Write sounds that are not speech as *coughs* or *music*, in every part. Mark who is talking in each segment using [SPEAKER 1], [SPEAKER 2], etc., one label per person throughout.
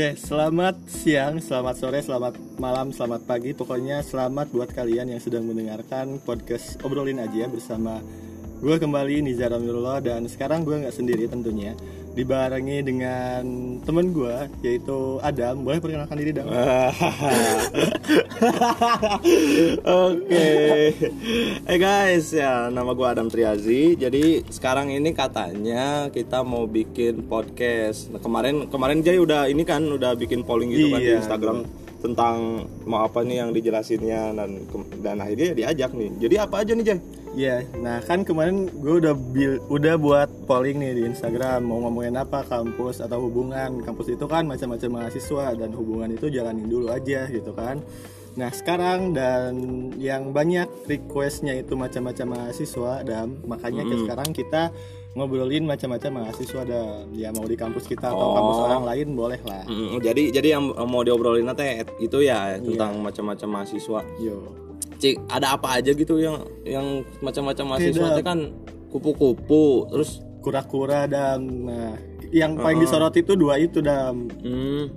[SPEAKER 1] Oke, selamat siang, selamat sore, selamat malam, selamat pagi. Pokoknya selamat buat kalian yang sedang mendengarkan podcast Obrolin aja bersama gue kembali Nizar Amirullah dan sekarang gue nggak sendiri tentunya dibarengi dengan temen gue yaitu Adam. Boleh perkenalkan diri dong? *laughs*
[SPEAKER 2] Oke, eh guys ya nama gue Adam Triazi. Jadi sekarang ini katanya kita mau bikin podcast. Nah, kemarin kemarin Jay udah ini kan udah bikin polling gitu kan di
[SPEAKER 1] Iya,
[SPEAKER 2] Instagram tentang mau apa nih yang dijelasinnya dan dan akhirnya diajak nih. Jadi apa aja nih Jay?
[SPEAKER 1] Iya, nah kan kemarin gue udah bil, udah buat polling nih di Instagram mau ngomongin apa kampus atau hubungan. Kampus itu kan macam-macam mahasiswa dan hubungan itu jalanin dulu aja gitu kan. Nah sekarang dan yang banyak requestnya itu macam-macam mahasiswa dan makanya ke- sekarang kita ngobrolin macam-macam mahasiswa dan ya mau di kampus kita atau
[SPEAKER 2] Oh.
[SPEAKER 1] kampus orang lain boleh lah.
[SPEAKER 2] Mm, jadi jadi yang mau diobrolin nanti itu ya tentang macam-macam mahasiswa.
[SPEAKER 1] Yo.
[SPEAKER 2] Cik, ada apa aja gitu yang yang macam-macam mahasiswa teh kan kupu-kupu terus
[SPEAKER 1] Kura-kura dan nah yang paling disorot itu dua itu dan
[SPEAKER 2] Hmm.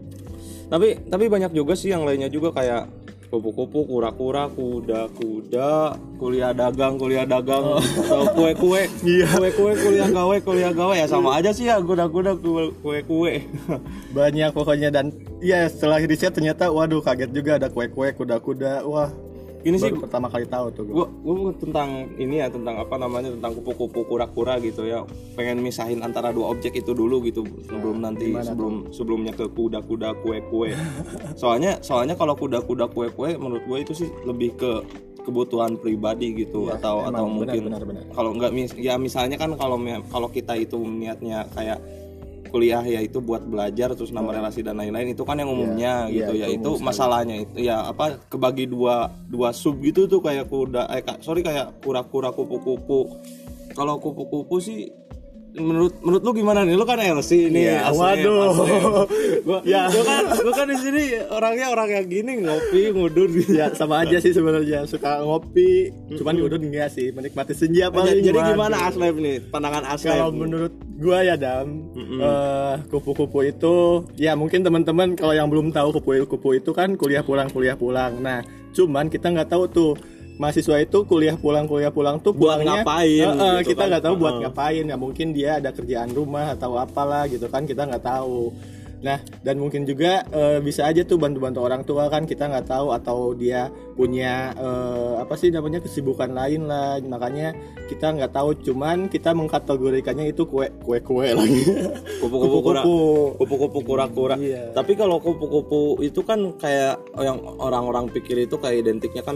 [SPEAKER 2] Tapi tapi banyak juga sih yang lainnya juga kayak kupu-kupu, kura-kura, kuda-kuda, kuliah dagang, kuliah dagang, atau kue-kue, *laughs*
[SPEAKER 1] Iya.
[SPEAKER 2] kue-kue, kuliah gawe, kuliah gawe. Ya sama aja sih ya kuda-kuda, kue- kue-kue. *laughs*
[SPEAKER 1] banyak pokoknya. Dan ya setelah riset ternyata waduh kaget juga ada kue-kue kuda-kuda. Wah
[SPEAKER 2] Ini sih
[SPEAKER 1] baru pertama kali tahu tuh gua.
[SPEAKER 2] gua gua tentang ini ya tentang apa namanya tentang kupu-kupu kura-kura gitu ya. Pengen misahin antara dua objek itu dulu gitu sebelum nanti
[SPEAKER 1] gimana
[SPEAKER 2] sebelum sebelumnya ke kuda-kuda kue-kue. Soalnya soalnya kalau kuda-kuda kue-kue menurut gue itu sih lebih ke kebutuhan pribadi gitu
[SPEAKER 1] Iya,
[SPEAKER 2] atau
[SPEAKER 1] emang,
[SPEAKER 2] atau mungkin kalau nggak mis ya misalnya kan kalau kalau kita itu niatnya kayak kuliah ya itu buat belajar terus nama relasi dan lain-lain itu kan yang umumnya
[SPEAKER 1] Iya,
[SPEAKER 2] gitu
[SPEAKER 1] iya,
[SPEAKER 2] ya.
[SPEAKER 1] Itu
[SPEAKER 2] masalahnya itu ya apa kebagi dua dua sub gitu tuh kayak kuda eh sorry kayak kura-kura kupu-kupu. Kalau kupu-kupu sih menurut menurut lu gimana nih? Lu kan LC
[SPEAKER 1] Iya,
[SPEAKER 2] asli-
[SPEAKER 1] waduh.
[SPEAKER 2] asli. *laughs* gua
[SPEAKER 1] Ya.
[SPEAKER 2] gua kan gua kan di sini orangnya orang yang gini ngopi ngudur gitu *laughs*
[SPEAKER 1] ya sama aja sih sebenarnya. Suka ngopi cuman di udun enggak sih. Menikmati senja paling
[SPEAKER 2] jadi
[SPEAKER 1] waduh.
[SPEAKER 2] gimana Aslep nih? Pandangan Aslep
[SPEAKER 1] kalau menurut gua ya dam eh, kupu-kupu itu ya mungkin teman-teman kalau yang belum tahu kupu-kupu itu kan kuliah pulang kuliah pulang. Nah cuman kita nggak tahu tuh mahasiswa itu kuliah pulang kuliah pulang tuh
[SPEAKER 2] Buat
[SPEAKER 1] pulangnya
[SPEAKER 2] ngapain
[SPEAKER 1] eh,
[SPEAKER 2] gitu
[SPEAKER 1] kita
[SPEAKER 2] kan.
[SPEAKER 1] nggak tahu buat
[SPEAKER 2] Heeh.
[SPEAKER 1] ngapain ya mungkin dia ada kerjaan rumah atau apalah gitu kan kita nggak tahu nah dan mungkin juga eh, bisa aja tuh bantu-bantu orang tua kan kita nggak tahu atau dia punya eh, apa sih namanya kesibukan lain lah makanya kita nggak tahu cuman kita mengkategorikannya itu kue kue kue lagi *laughs*
[SPEAKER 2] kupu-kupu kura
[SPEAKER 1] Kupu-kupu.
[SPEAKER 2] kupu-kupu kura-kura
[SPEAKER 1] Iya.
[SPEAKER 2] tapi kalau kupu-kupu itu kan kayak yang orang-orang pikir itu kayak identiknya kan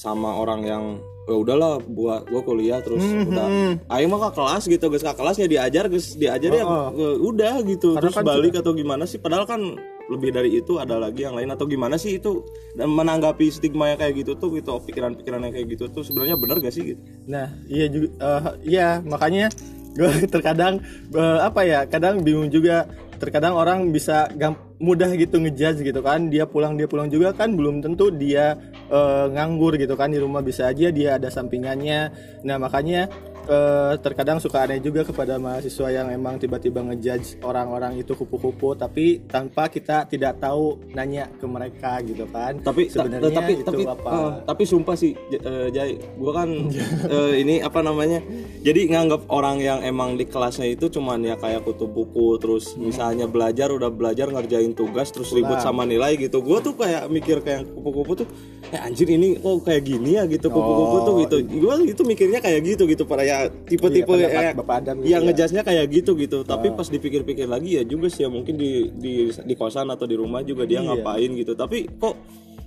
[SPEAKER 2] sama orang yang ya udahlah buat gua kuliah terus
[SPEAKER 1] Hmm,
[SPEAKER 2] udah. ayo mah ke kelas gitu guys ke kelasnya diajar guys diajar ya
[SPEAKER 1] Oh,
[SPEAKER 2] udah gitu.
[SPEAKER 1] Karena
[SPEAKER 2] terus
[SPEAKER 1] kan
[SPEAKER 2] balik atau gimana sih? Padahal kan lebih dari itu ada lagi yang lain atau gimana sih itu? Dan menanggapi stigma yang kayak gitu tuh gitu pikiran-pikiran yang kayak gitu tuh sebenarnya benar gak sih gitu?
[SPEAKER 1] Nah, iya juga eh, iya makanya gue *laughs* terkadang eh, apa ya, kadang bingung juga. Terkadang orang bisa mudah gitu ngejudge gitu kan. Dia pulang dia pulang juga kan belum tentu dia eh, nganggur gitu kan di rumah bisa aja dia ada sampingannya. Nah, makanya eh, terkadang suka aneh juga kepada mahasiswa yang emang tiba-tiba ngejudge orang-orang itu kupu-kupu tapi tanpa kita tidak tahu nanya ke mereka gitu kan.
[SPEAKER 2] tapi ta-
[SPEAKER 1] sebenarnya
[SPEAKER 2] tapi
[SPEAKER 1] itu
[SPEAKER 2] tapi
[SPEAKER 1] apa?
[SPEAKER 2] eh, tapi sumpah sih J- eh, Jai gua kan *laughs* eh, ini apa namanya jadi nganggap orang yang emang di kelasnya itu cuman ya kayak kutu buku terus misalnya belajar udah belajar ngerjain tugas terus ribut sama nilai gitu gua tuh kayak mikir kayak kupu-kupu tuh eh anjir ini kok kayak gini ya? gitu kupu-kupu tuh gitu. gua itu mikirnya kayak gitu gitu. Pada ya tipe-tipe
[SPEAKER 1] Iya,
[SPEAKER 2] eh,
[SPEAKER 1] gitu
[SPEAKER 2] yang
[SPEAKER 1] ya.
[SPEAKER 2] ngejasnya kayak gitu gitu. Tapi pas dipikir-pikir lagi ya juga sih ya mungkin di di di kosan atau di rumah juga dia
[SPEAKER 1] Iya.
[SPEAKER 2] ngapain gitu. Tapi kok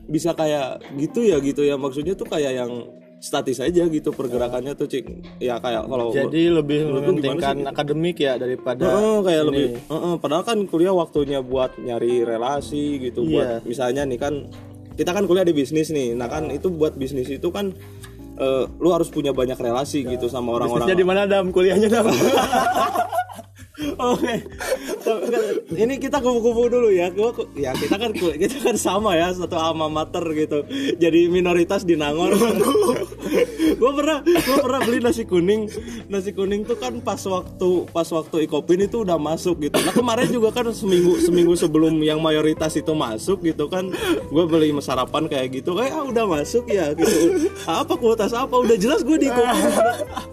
[SPEAKER 2] bisa kayak gitu ya gitu ya. Maksudnya tuh kayak yang statis aja gitu pergerakannya tuh cik. Ya kayak kalau
[SPEAKER 1] Jadi lebih mementingkan akademik ya daripada
[SPEAKER 2] Heeh, kayak
[SPEAKER 1] ini.
[SPEAKER 2] lebih heeh, padahal kan kuliah waktunya buat nyari relasi gitu
[SPEAKER 1] Iya.
[SPEAKER 2] buat misalnya nih kan kita kan kuliah di bisnis nih nah kan itu buat bisnis itu kan eh, lu harus punya banyak relasi gitu sama orang-orang
[SPEAKER 1] Bisnisnya di mana dam kuliahnya dam? *laughs*
[SPEAKER 2] Oke. Ini kita kupu-kupu dulu ya. Gua ya kita kan kita kan sama ya satu alma mater gitu. Jadi minoritas di Nangor. *laughs* gue pernah gue pernah beli nasi kuning. Nasi kuning tuh kan pas waktu pas waktu ikopin itu udah masuk gitu. Nah kemarin juga kan seminggu seminggu sebelum yang mayoritas itu masuk gitu kan gue beli sarapan kayak gitu. Eh ah, udah masuk ya gitu. Ah, apa kualitas apa? Udah jelas gue di ikopin.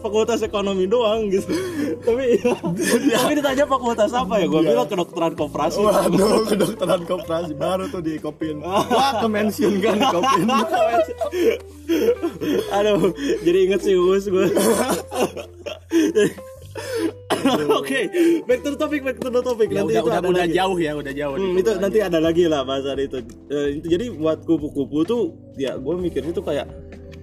[SPEAKER 2] Fakultas ekonomi doang gitu. Tapi tapi ditanya fakultas apa ya? Gue bilang kedokteran koperasi.
[SPEAKER 1] Waduh, kedokteran koperasi. Baru tuh di Kopin. Wah, kemensiun kan di Kopin. *laughs* *laughs*
[SPEAKER 2] Aduh, jadi inget sih Uus gue. *laughs* Oke, back to the topic, back to the topic.
[SPEAKER 1] Ya,
[SPEAKER 2] nanti
[SPEAKER 1] udah,
[SPEAKER 2] itu
[SPEAKER 1] udah,
[SPEAKER 2] ada
[SPEAKER 1] udah
[SPEAKER 2] lagi.
[SPEAKER 1] jauh ya, udah jauh.
[SPEAKER 2] Hmm, itu nanti ada lagi lah bahasan itu. Eh, itu jadi buat kupu-kupu tuh, ya gue mikirnya tuh kayak,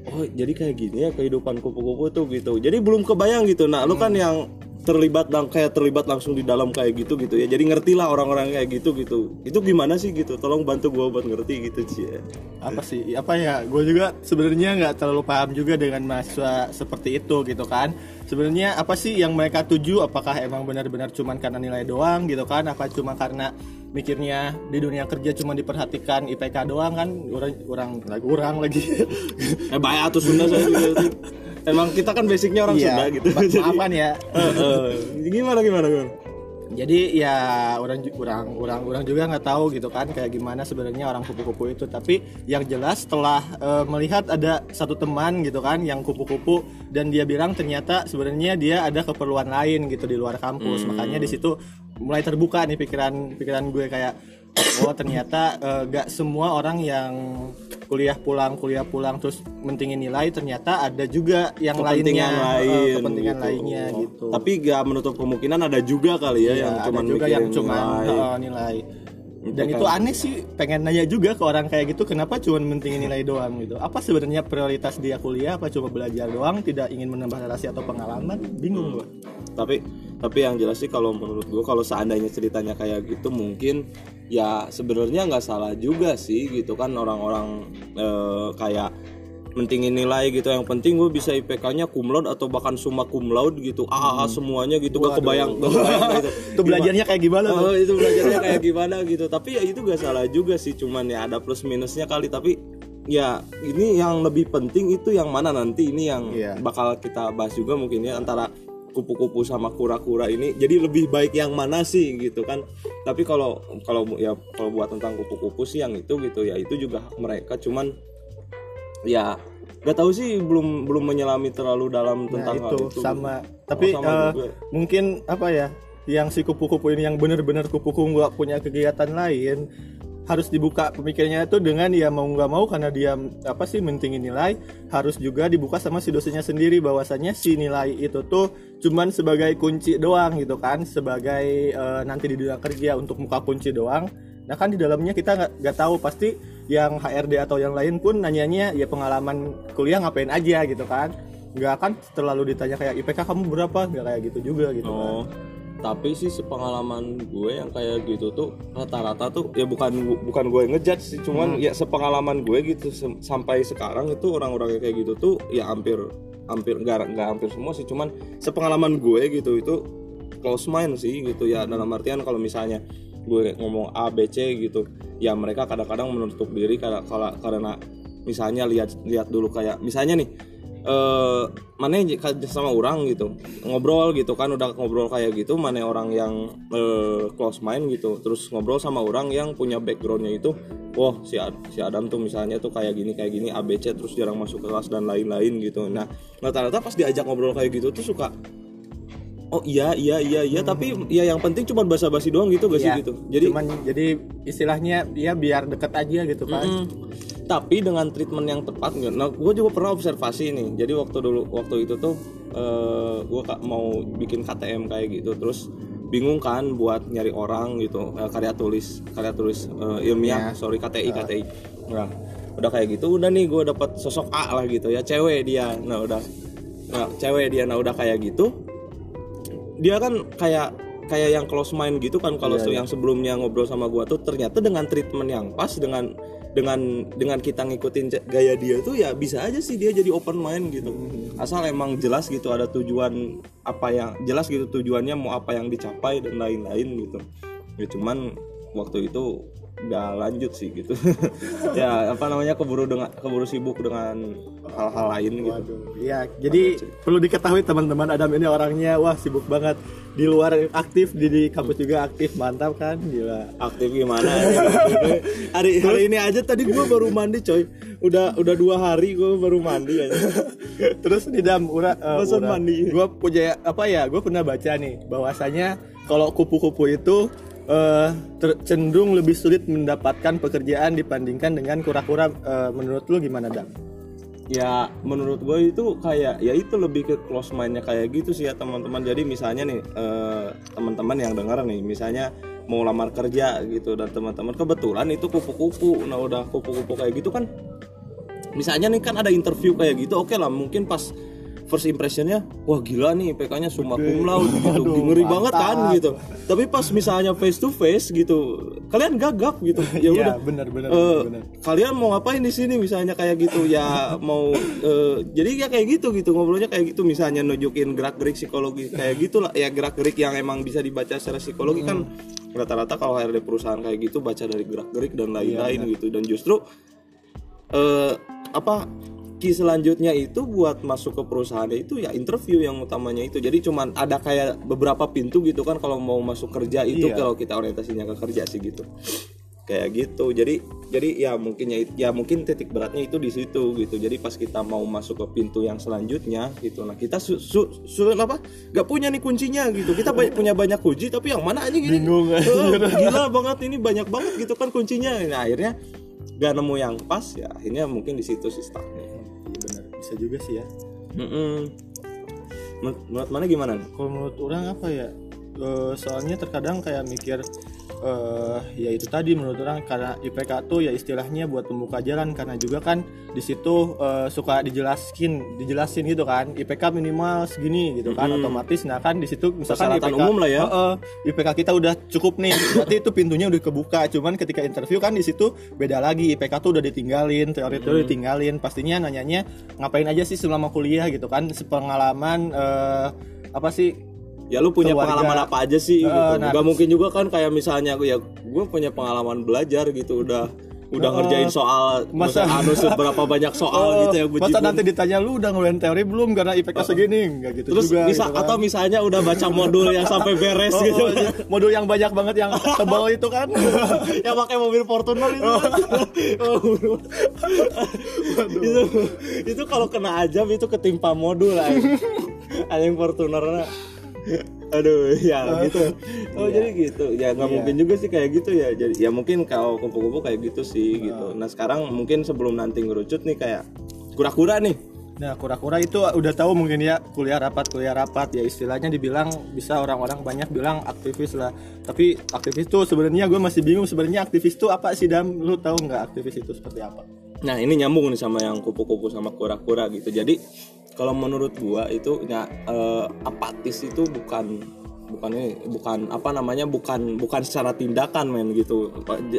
[SPEAKER 2] oh jadi kayak gini ya kehidupan kupu-kupu tuh gitu. Jadi belum kebayang gitu. Nah, lu kan yang terlibat dan kayak terlibat langsung di dalam kayak gitu gitu ya. Jadi ngerti lah orang-orang kayak gitu gitu. Itu gimana sih gitu? Tolong bantu gue buat ngerti gitu sih. Ya.
[SPEAKER 1] apa sih apa ya gue juga sebenarnya nggak terlalu paham juga dengan mahasiswa seperti itu gitu kan sebenarnya apa sih yang mereka tuju apakah emang benar-benar cuman karena nilai doang gitu kan apa cuma karena mikirnya di dunia kerja cuma diperhatikan IPK doang kan orang orang kurang lagi
[SPEAKER 2] Eh bayar atau Sunda saya. *laughs* Emang kita kan basicnya orang Sunda gitu.
[SPEAKER 1] ma- Iya. maafkan ya
[SPEAKER 2] Eh, eh. gimana gimana gimana?
[SPEAKER 1] jadi ya orang orang orang orang juga nggak tahu gitu kan kayak gimana sebenarnya orang kupu-kupu itu tapi yang jelas setelah eh, melihat ada satu teman gitu kan yang kupu-kupu dan dia bilang ternyata sebenarnya dia ada keperluan lain gitu di luar kampus makanya di situ mulai terbuka nih pikiran pikiran gue kayak oh ternyata eh, gak semua orang yang kuliah pulang kuliah pulang terus mentingin nilai ternyata ada juga yang
[SPEAKER 2] Kepentingan
[SPEAKER 1] lainnya eh,
[SPEAKER 2] lain,
[SPEAKER 1] kepentingan
[SPEAKER 2] gitu.
[SPEAKER 1] lainnya gitu
[SPEAKER 2] Tapi gak menutup kemungkinan ada juga kali ya,
[SPEAKER 1] Iya,
[SPEAKER 2] yang
[SPEAKER 1] ada
[SPEAKER 2] cuman
[SPEAKER 1] juga yang
[SPEAKER 2] mikirin
[SPEAKER 1] cuma
[SPEAKER 2] nilai.
[SPEAKER 1] nilai. Dan
[SPEAKER 2] Itu
[SPEAKER 1] itu
[SPEAKER 2] kan-
[SPEAKER 1] aneh sih, pengen nanya juga ke orang kayak gitu, kenapa cuma mentingin nilai doang gitu? Apa sebenarnya prioritas dia kuliah? Apa cuma belajar doang? Tidak ingin menambah relasi atau pengalaman? Bingung gua.
[SPEAKER 2] tapi tapi yang jelas sih kalau menurut gua kalau seandainya ceritanya kayak gitu mungkin ya sebenarnya nggak salah juga sih gitu kan orang-orang eh, kayak mentingin nilai gitu. Yang penting gue bisa IPK-nya cum laude atau bahkan summa cum laude gitu. AA semuanya gitu gak kebayang gak *laughs* kebayang. Gitu.
[SPEAKER 1] Itu belajarnya kayak gimana? tuh?
[SPEAKER 2] Oh itu belajarnya kayak gimana gitu. Tapi ya itu gak salah juga sih Cuman ya ada plus minusnya kali. Tapi ya ini yang lebih penting itu yang mana nanti? Ini yang
[SPEAKER 1] Iya.
[SPEAKER 2] bakal kita bahas juga mungkin ya Antara kupu-kupu sama kura-kura ini. Jadi lebih baik yang mana sih gitu kan? Tapi kalau kalau ya kalau buat tentang kupu-kupu sih yang itu gitu. Ya Itu juga hak mereka Cuman ya gak tahu sih belum belum menyelami terlalu dalam
[SPEAKER 1] Nah,
[SPEAKER 2] tentang hal
[SPEAKER 1] itu
[SPEAKER 2] itu
[SPEAKER 1] sama. Tapi
[SPEAKER 2] sama juga.
[SPEAKER 1] mungkin apa ya? Yang si kupu-kupu ini yang benar-benar kupu-kupu nggak punya kegiatan lain harus dibuka pemikirannya itu dengan ya mau nggak mau karena dia apa sih mentingin nilai harus juga dibuka sama si dosennya sendiri bahwasannya si nilai itu tuh cuman sebagai kunci doang gitu kan sebagai eh, nanti di dunia kerja untuk muka kunci doang nah kan di dalamnya kita nggak nggak tahu pasti yang HRD atau yang lain pun nanyanya ya pengalaman kuliah ngapain aja? gitu kan. Nggak akan terlalu ditanya kayak IPK kamu berapa? Nggak kayak gitu juga gitu kan.
[SPEAKER 2] Oh, tapi sih sepengalaman gue yang kayak gitu tuh rata-rata tuh ya bukan bukan gue ngejudge sih, cuman
[SPEAKER 1] Hmm.
[SPEAKER 2] ya sepengalaman gue gitu sem- sampai sekarang itu orang-orang kayak gitu tuh ya hampir hampir nggak nggak hampir semua sih, cuman sepengalaman gue gitu itu close mind sih gitu ya dalam artian kalau misalnya gue ngomong A B C gitu ya mereka kadang-kadang menutup diri karena karena, misalnya lihat lihat dulu kayak misalnya nih eh mana sama orang gitu ngobrol gitu kan udah ngobrol kayak gitu mana orang yang eh, close mind gitu terus ngobrol sama orang yang punya backgroundnya itu wah si si Adam tuh misalnya tuh kayak gini kayak gini ABC terus jarang masuk ke kelas dan lain-lain gitu. Nah rata-rata pas diajak ngobrol kayak gitu tuh suka oh iya iya iya iya. Tapi ya yang penting cuma basa-basi doang gitu gak sih
[SPEAKER 1] Iya,
[SPEAKER 2] gitu? Jadi
[SPEAKER 1] cuman jadi istilahnya ya biar deket aja gitu kan
[SPEAKER 2] Mm. Tapi dengan treatment yang tepat nggak? Nah, gue juga pernah observasi nih. Jadi waktu dulu waktu itu tuh eh gue mau bikin KTM kayak gitu, terus bingung kan buat nyari orang gitu. Eh, karya tulis karya tulis eh, ilmiah. Sorry KTI KTI nah udah kayak gitu udah nih gue dapat sosok A lah gitu ya cewek dia. Nah udah. Nah cewek dia. Nah udah kayak gitu dia kan kayak kayak yang close mind gitu kan kalau
[SPEAKER 1] Iya,
[SPEAKER 2] yang sebelumnya ngobrol sama gua tuh ternyata dengan treatment yang pas dengan dengan dengan kita ngikutin gaya dia tuh ya bisa aja sih dia jadi open mind gitu.
[SPEAKER 1] Hmm.
[SPEAKER 2] asal emang jelas gitu ada tujuan apa yang jelas gitu tujuannya mau apa yang dicapai dan lain-lain gitu. Ya cuman waktu itu nggak lanjut sih gitu. *laughs* Ya apa namanya keburu dengan keburu sibuk dengan hal-hal lain gitu.
[SPEAKER 1] Waduh, ya jadi perlu diketahui teman-teman Adam ini orangnya wah sibuk banget. Di luar aktif di, di kampus juga aktif. Mantap kan? Gila.
[SPEAKER 2] Aktif gimana? Ya? *laughs* hari hari ini aja tadi gua baru mandi coy. Udah udah dua hari gua baru mandi aja *laughs*
[SPEAKER 1] terus di dalam ura, uh, ura-
[SPEAKER 2] mandi.
[SPEAKER 1] gua punya apa ya gue pernah baca nih bahwasanya kalau kupu-kupu itu ter- cenderung lebih sulit mendapatkan pekerjaan dibandingkan dengan kura-kura Eh, menurut lu gimana dam
[SPEAKER 2] ya menurut gue itu kayak ya itu lebih ke close mindnya kayak gitu sih ya teman-teman. Jadi misalnya nih eh, teman-teman yang dengar nih misalnya mau lamar kerja gitu dan teman-teman kebetulan itu kupu-kupu. Nah udah kupu-kupu kayak gitu kan misalnya nih kan ada interview kayak gitu oke lah mungkin pas first impressionnya wah gila nih PK-nya summa cum laude gitu.
[SPEAKER 1] Waduh,
[SPEAKER 2] ngeri banget kan
[SPEAKER 1] mantap.
[SPEAKER 2] gitu. Tapi pas misalnya face to face gitu kalian gagap gitu. *laughs* Ya
[SPEAKER 1] Iya,
[SPEAKER 2] udah.
[SPEAKER 1] benar benar benar
[SPEAKER 2] kalian mau ngapain di sini misalnya kayak gitu? Ya mau eh, jadi ya kayak gitu gitu. Ngobrolnya kayak gitu. Misalnya nunjukin gerak gerik psikologi kayak gitulah. Ya gerak gerik yang emang bisa dibaca secara psikologi kan rata-rata kalau HRD perusahaan kayak gitu baca dari gerak gerik dan lain-lain gitu. Dan justru eh apa key selanjutnya itu buat masuk ke perusahaan itu ya interview yang utamanya itu. Jadi cuman ada kayak beberapa pintu gitu kan kalau mau masuk kerja itu
[SPEAKER 1] Iya.
[SPEAKER 2] kalau kita orientasinya ke kerja sih gitu. Kayak gitu. Jadi jadi ya mungkin ya, ya mungkin titik beratnya itu di situ gitu. Jadi pas kita mau masuk ke pintu yang selanjutnya gitu. Nah kita su, su, su- apa? Nggak punya nih kuncinya gitu. Kita banyak, punya banyak kunci tapi yang mana aja gini?
[SPEAKER 1] Bingung,
[SPEAKER 2] Eh, gila banget ini banyak banget gitu kan kuncinya. Nah akhirnya nggak nemu yang pas ya akhirnya mungkin di situ sih stucknya
[SPEAKER 1] bisa juga sih ya.
[SPEAKER 2] Mm-mm. Menurut, menurut mana gimana
[SPEAKER 1] kalau menurut orang apa ya? Eh, soalnya terkadang kayak mikir eh ya itu tadi menurut orang karena IPK tuh ya istilahnya buat pembuka jalan karena juga kan di situ eh, suka dijelaskin dijelasin gitu kan IPK minimal segini gitu kan otomatis. Nah kan di situ misalkan
[SPEAKER 2] Persyaratan
[SPEAKER 1] IPK
[SPEAKER 2] umum lah ya.
[SPEAKER 1] Heeh, IPK kita udah cukup nih berarti itu pintunya udah kebuka. Cuman ketika interview kan di situ beda lagi IPK tuh udah ditinggalin teori-teori ditinggalin. Pastinya nanyanya ngapain aja sih selama kuliah gitu kan sepengalaman eh, apa sih
[SPEAKER 2] ya lu punya
[SPEAKER 1] Keluarga.
[SPEAKER 2] pengalaman apa aja sih
[SPEAKER 1] Eh,
[SPEAKER 2] gitu.
[SPEAKER 1] nah,
[SPEAKER 2] Gak mungkin juga kan kayak misalnya ya gue punya pengalaman belajar gitu udah udah
[SPEAKER 1] Eh,
[SPEAKER 2] ngerjain soal
[SPEAKER 1] masa-
[SPEAKER 2] anu *laughs* seberapa banyak soal
[SPEAKER 1] Oh,
[SPEAKER 2] gitu ya gue
[SPEAKER 1] masa nanti ditanya lu udah ngeluarin teori belum? Karena IPK segini. Nggak gitu
[SPEAKER 2] terus
[SPEAKER 1] juga
[SPEAKER 2] bisa
[SPEAKER 1] gitu kan.
[SPEAKER 2] atau misalnya udah baca modul yang sampai beres
[SPEAKER 1] Oh,
[SPEAKER 2] gitu.
[SPEAKER 1] oh, iya. modul yang banyak banget yang tebal itu kan. *laughs*
[SPEAKER 2] Yang pakai mobil Fortuner itu Oh. itu itu kalau kena ajab itu ketimpa modul ada *laughs* yang Fortuner aduh ya gitu. oh jadi gitu. Ya nggak mungkin juga sih kayak gitu ya. Jadi ya mungkin kalau kupu-kupu kayak gitu sih gitu. Nah sekarang mungkin sebelum nanti ngerucut nih kayak kura-kura nih.
[SPEAKER 1] Nah kura-kura itu udah tahu mungkin ya kuliah rapat kuliah rapat. Ya istilahnya dibilang bisa orang-orang banyak bilang aktivis lah. Tapi aktivis tuh sebenarnya gue masih bingung sebenarnya aktivis tuh apa sih dam? Lu tahu nggak aktivis itu seperti apa?
[SPEAKER 2] Nah ini nyambung nih sama yang kupu-kupu sama kura-kura gitu. Jadi kalau menurut gua itu ya eh, apatis itu bukan bukan ini bukan apa namanya bukan bukan secara tindakan men gitu.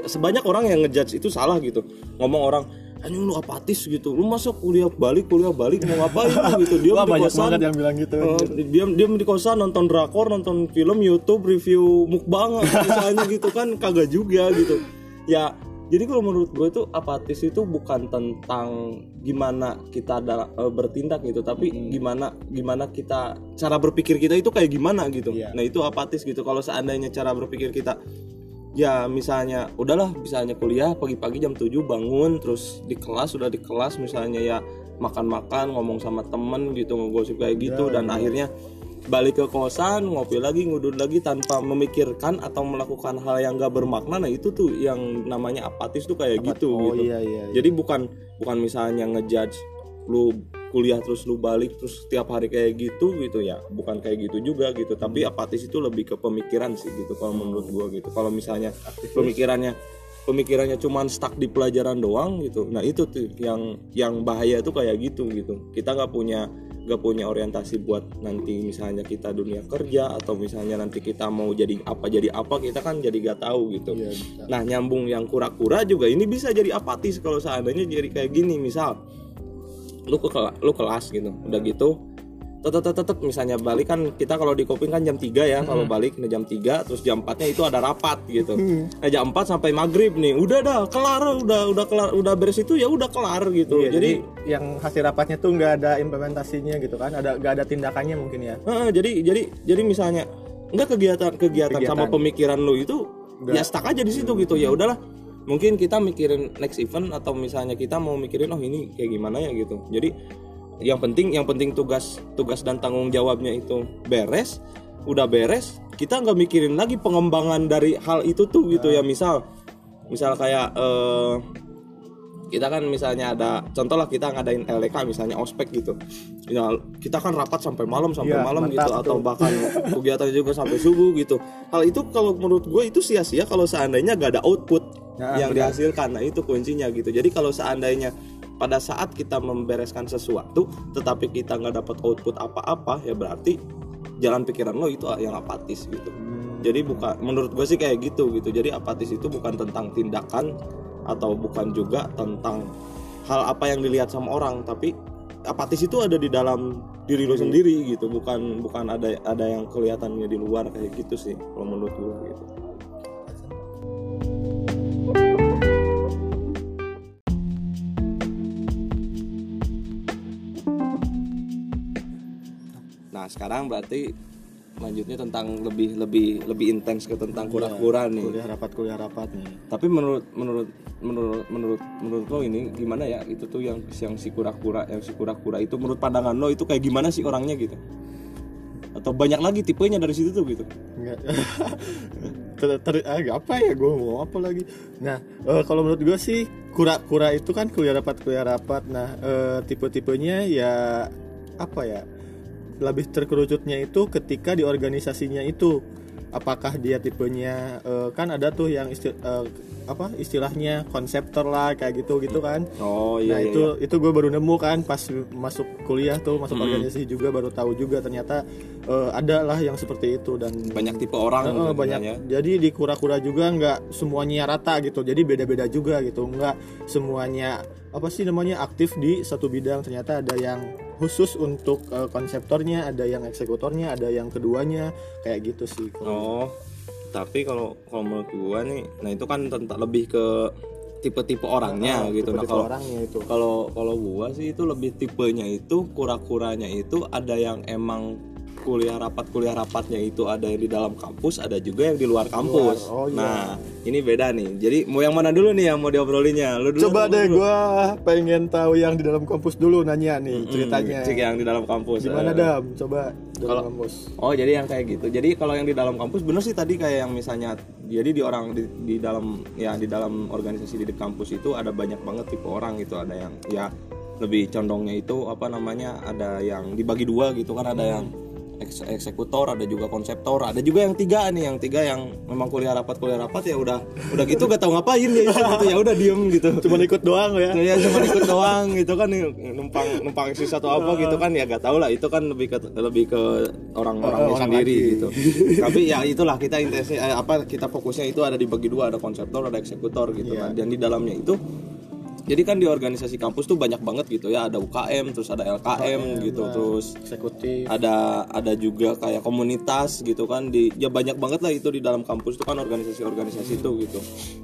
[SPEAKER 2] Sebanyak orang yang ngejudge itu salah gitu. Ngomong orang anjing lu apatis gitu. Lu masuk kuliah balik kuliah balik mau ngapain lu gitu. Dia *laughs*
[SPEAKER 1] Wah
[SPEAKER 2] di
[SPEAKER 1] banyak
[SPEAKER 2] kosan
[SPEAKER 1] banget yang bilang gitu
[SPEAKER 2] Eh, diam diam di kosan nonton drakor nonton film YouTube review mukbang *laughs* misalnya gitu kan kagak juga gitu ya jadi kalau menurut gue itu apatis itu bukan tentang gimana kita ada eh, bertindak gitu tapi gimana gimana kita cara berpikir kita itu kayak gimana gitu.
[SPEAKER 1] Iya.
[SPEAKER 2] nah itu apatis gitu. Kalau seandainya cara berpikir kita ya misalnya udahlah misalnya kuliah pagi-pagi jam 7 bangun terus di kelas sudah di kelas misalnya ya makan-makan ngomong sama temen gitu ngegosip kayak gitu dan akhirnya balik ke kosan ngopi lagi ngudut lagi tanpa memikirkan atau melakukan hal yang gak bermakna. Nah itu tuh yang namanya apatis tuh kayak gitu
[SPEAKER 1] oh
[SPEAKER 2] gitu.
[SPEAKER 1] iya iya, iya.
[SPEAKER 2] jadi bukan bukan misalnya ngejudge lu kuliah terus lu balik terus setiap hari kayak gitu gitu ya. Bukan kayak gitu juga gitu. Tapi apatis itu lebih ke pemikiran sih gitu kalau menurut gua gitu. Kalau misalnya pemikirannya pemikirannya cuman stuck di pelajaran doang gitu. Nah itu tuh yang yang bahaya tuh kayak gitu gitu. Kita nggak punya nggak punya orientasi buat nanti misalnya kita dunia kerja atau misalnya nanti kita mau jadi apa jadi apa kita kan jadi gak tahu gitu
[SPEAKER 1] bisa.
[SPEAKER 2] Nah nyambung yang kura-kura juga ini bisa jadi apatis kalau seandainya jadi kayak gini misal lu ke lu kelas gitu udah gitu tetap tetap tetap misalnya balik kan kita kalau di Koping kan jam 3 ya. Kalau balik jam 3 terus jam 4 nya itu ada rapat gitu. Nah jam 4 sampai maghrib nih. Udah dah kelar. Udah udah kelar udah beres itu ya udah kelar gitu.
[SPEAKER 1] Iya,
[SPEAKER 2] jadi
[SPEAKER 1] yang hasil rapatnya tuh nggak ada implementasinya gitu kan? Ada nggak ada tindakannya mungkin ya?
[SPEAKER 2] Heeh, jadi jadi jadi misalnya enggak kegiatan kegiatan sama
[SPEAKER 1] Kegiatan.
[SPEAKER 2] pemikiran lu itu ya stuck aja di situ gitu. Ya udahlah mungkin kita mikirin next event atau misalnya kita mau mikirin oh ini kayak gimana ya? gitu. Jadi yang penting yang penting tugas tugas dan tanggung jawabnya itu beres. Udah beres kita nggak mikirin lagi pengembangan dari hal itu tuh gitu ya. Misal misal kayak eh, kita kan misalnya ada contoh lah kita ngadain LDK misalnya ospek gitu. Ya kita kan rapat sampai malam sampai
[SPEAKER 1] Iya,
[SPEAKER 2] malam gitu atau
[SPEAKER 1] tuh.
[SPEAKER 2] bahkan *laughs* kegiatan juga sampai subuh gitu. Hal itu kalau menurut gue itu sia-sia kalau seandainya gak ada output
[SPEAKER 1] Nah,
[SPEAKER 2] yang
[SPEAKER 1] benar.
[SPEAKER 2] dihasilkan. Nah itu kuncinya gitu. Jadi kalau seandainya pada saat kita membereskan sesuatu tetapi kita nggak dapat output apa-apa ya berarti jalan pikiran lo itu yang apatis gitu. Jadi bukan menurut gue sih kayak gitu gitu. Jadi apatis itu bukan tentang tindakan atau bukan juga tentang hal apa yang dilihat sama orang tapi apatis itu ada di dalam diri lo sendiri gitu. Bukan bukan ada ada yang kelihatannya di luar kayak gitu sih kalau menurut gue gitu Nah sekarang berarti lanjutnya tentang lebih lebih lebih intens ke tentang kura-kura nih.
[SPEAKER 1] kuliah rapat kuliah rapat nih
[SPEAKER 2] Tapi menurut menurut menurut menurut menurut lo ini gimana ya itu tuh yang yang si kura-kura yang si kura-kura itu menurut pandangan lo itu kayak gimana sih orangnya gitu? Atau banyak lagi tipenya dari situ tuh gitu?
[SPEAKER 1] Nggak. *laughs* ter, ter- ah, apa ya gue mau apa lagi nah eh, kalau menurut gue sih kura-kura itu kan kuliah rapat kuliah rapat nah eh, tipe-tipenya ya apa ya lebih terkerucutnya itu ketika di organisasinya itu. Apakah dia tipenya eh, kan ada tuh yang isti- eh, apa istilahnya konseptor lah kayak gitu gitu kan.
[SPEAKER 2] Oh iya
[SPEAKER 1] nah
[SPEAKER 2] iya.
[SPEAKER 1] itu itu gue baru nemu kan pas masuk kuliah tuh masuk organisasi juga baru tahu juga ternyata eh, ada lah yang seperti itu dan
[SPEAKER 2] iya. banyak tipe orang gitu
[SPEAKER 1] banyak.
[SPEAKER 2] sebenarnya.
[SPEAKER 1] jadi di kura-kura juga nggak semuanya rata gitu. Jadi beda-beda juga gitu. Nggak semuanya apa sih namanya aktif di satu bidang. Ternyata ada yang khusus untuk eh, konseptornya ada yang eksekutornya ada yang keduanya. Kayak gitu sih
[SPEAKER 2] Oh, tapi kalau kalau menurut gua nih, nah itu kan tentang lebih ke tipe-tipe orangnya gitu. Nah
[SPEAKER 1] Tipe-tipe
[SPEAKER 2] kalau
[SPEAKER 1] orangnya itu
[SPEAKER 2] kalau kalau gua sih itu lebih tipenya itu kura-kuranya itu ada yang emang kuliah rapat kuliah rapatnya itu ada yang di dalam kampus ada juga yang di luar kampus.
[SPEAKER 1] Oh, iya.
[SPEAKER 2] nah ini beda nih. Jadi mau yang mana dulu nih yang mau diobrolinnya? Lu dulu
[SPEAKER 1] coba deh gua pengen tahu yang di dalam kampus dulu nanya nih
[SPEAKER 2] Hmm,
[SPEAKER 1] ceritanya.
[SPEAKER 2] cek yang di dalam kampus.
[SPEAKER 1] Gimana
[SPEAKER 2] Eh.
[SPEAKER 1] dam? Coba
[SPEAKER 2] Kalau-
[SPEAKER 1] kampus.
[SPEAKER 2] Oh jadi yang kayak gitu. Jadi kalau yang di dalam kampus bener sih tadi kayak yang misalnya jadi di orang di, di dalam ya di dalam organisasi di kampus itu ada banyak banget tipe orang gitu. Ada yang ya lebih condongnya itu apa namanya ada yang dibagi dua gitu kan ada yang eks- eksekutor ada juga konseptor ada juga yang tiga nih yang tiga yang memang kuliah rapat kuliah rapat ya udah udah gitu gak tahu ngapain ya gitu ya udah diem gitu
[SPEAKER 1] cuma ikut doang ya
[SPEAKER 2] ya cuma ikut doang gitu kan numpang numpang eksis atau apa gitu kan ya gak tau lah itu kan lebih ke lebih ke orang-orangnya
[SPEAKER 1] Orang
[SPEAKER 2] sendiri
[SPEAKER 1] lagi.
[SPEAKER 2] gitu tapi ya itulah kita intensnya eh, apa kita fokusnya itu ada dibagi dua ada konseptor ada eksekutor gitu
[SPEAKER 1] Iya.
[SPEAKER 2] kan dan di dalamnya itu jadi kan di organisasi kampus tuh banyak banget gitu ya. Ada UKM terus ada LKM gitu terus
[SPEAKER 1] eksekutif.
[SPEAKER 2] ada ada juga kayak komunitas gitu kan di ya banyak banget lah itu di dalam kampus itu kan organisasi-organisasi itu gitu.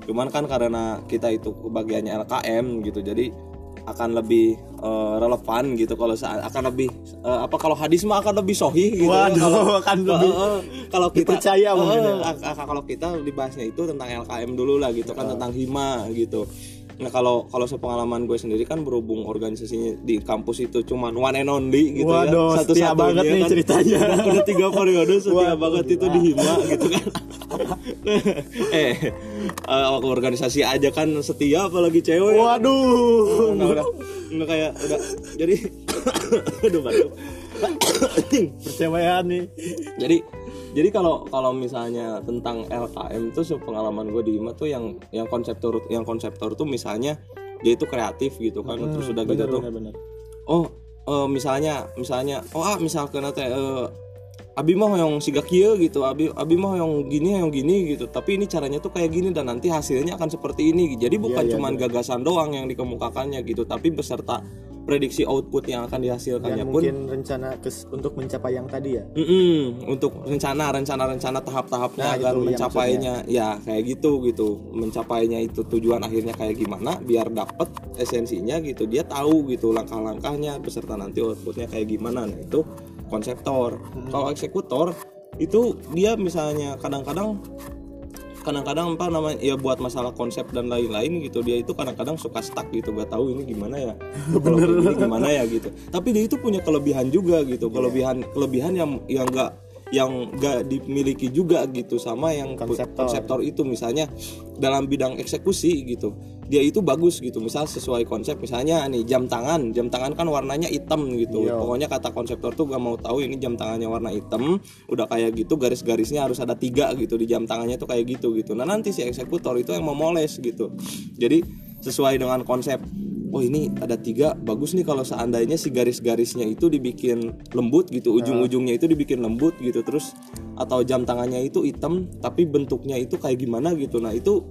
[SPEAKER 2] Cuman kan karena kita itu bagiannya LKM gitu jadi akan lebih eh, relevan gitu kalau saat akan lebih eh, apa kalau hadis mah akan lebih sohih gitu.
[SPEAKER 1] Waduh,
[SPEAKER 2] kalau *laughs*
[SPEAKER 1] akan lebih
[SPEAKER 2] eh, eh, kalau kita eh,
[SPEAKER 1] mungkin ya.
[SPEAKER 2] kalau kita dibahasnya itu tentang LKM dulu lah gitu kan tentang hima gitu nah kalau kalau sepengalaman gue sendiri kan berhubung organisasinya di kampus itu cuman one and only gitu
[SPEAKER 1] Waduh,
[SPEAKER 2] ya
[SPEAKER 1] setia banget nih ceritanya. *laughs*
[SPEAKER 2] udah, tiga periode setia
[SPEAKER 1] Waduh,
[SPEAKER 2] banget itu di hima gitu kan. *laughs* Eh eh, organisasi aja kan setia apalagi cewek
[SPEAKER 1] waduh.
[SPEAKER 2] Udah, udah, udah kayak udah jadi *coughs* aduh batuk.
[SPEAKER 1] Percewaan nih.
[SPEAKER 2] Jadi jadi kalau kalau misalnya tentang LKM tuh sepengalaman gue di Hima tuh yang yang konseptor yang konseptor tuh misalnya dia itu kreatif gitu kan terus udah gitu
[SPEAKER 1] bener,
[SPEAKER 2] tuh
[SPEAKER 1] bener,
[SPEAKER 2] oh eh, misalnya misalnya oh ah misalkan teh eh, Abi mah yang siga kieu gitu Abi Abi mah yang gini yang gini gitu. Tapi ini caranya tuh kayak gini dan nanti hasilnya akan seperti ini. Jadi bukan
[SPEAKER 1] iya,
[SPEAKER 2] cuman gagasan doang yang dikemukakannya gitu tapi beserta prediksi output yang akan dihasilkannya
[SPEAKER 1] Dan
[SPEAKER 2] pun
[SPEAKER 1] mungkin rencana kes- untuk mencapai yang tadi ya.
[SPEAKER 2] Mm-mm, untuk rencana rencana rencana tahap-tahapnya
[SPEAKER 1] Nah,
[SPEAKER 2] agar mencapainya. Ya kayak gitu gitu. Mencapainya itu tujuan akhirnya kayak gimana biar dapet esensinya gitu. Dia tahu gitu langkah-langkahnya beserta nanti outputnya kayak gimana. Nah itu konseptor. Kalau eksekutor itu dia misalnya kadang-kadang kadang-kadang apa namanya ya buat masalah konsep dan lain-lain gitu dia itu kadang-kadang suka stuck gitu gak tahu ini gimana ya *laughs* kalau gini gimana ya gitu. Tapi dia itu punya kelebihan juga gitu kelebihan kelebihan yang yang enggak yang gak dimiliki juga gitu sama yang
[SPEAKER 1] Konseptor.
[SPEAKER 2] konseptor itu. Misalnya dalam bidang eksekusi gitu dia itu bagus gitu. Misal sesuai konsep misalnya nih jam tangan. Jam tangan kan warnanya hitam gitu.
[SPEAKER 1] Iya.
[SPEAKER 2] pokoknya kata konseptor tuh gak mau tahu ini jam tangannya warna hitam. Udah kayak gitu garis-garisnya harus ada tiga gitu. Di jam tangannya tuh kayak gitu gitu. Nah nanti si eksekutor itu yang memoles gitu. Jadi sesuai dengan konsep oh ini ada tiga bagus nih kalau seandainya si garis-garisnya itu dibikin lembut gitu. Ujung-ujungnya itu dibikin lembut gitu. Terus atau jam tangannya itu hitam tapi bentuknya itu kayak gimana gitu. Nah itu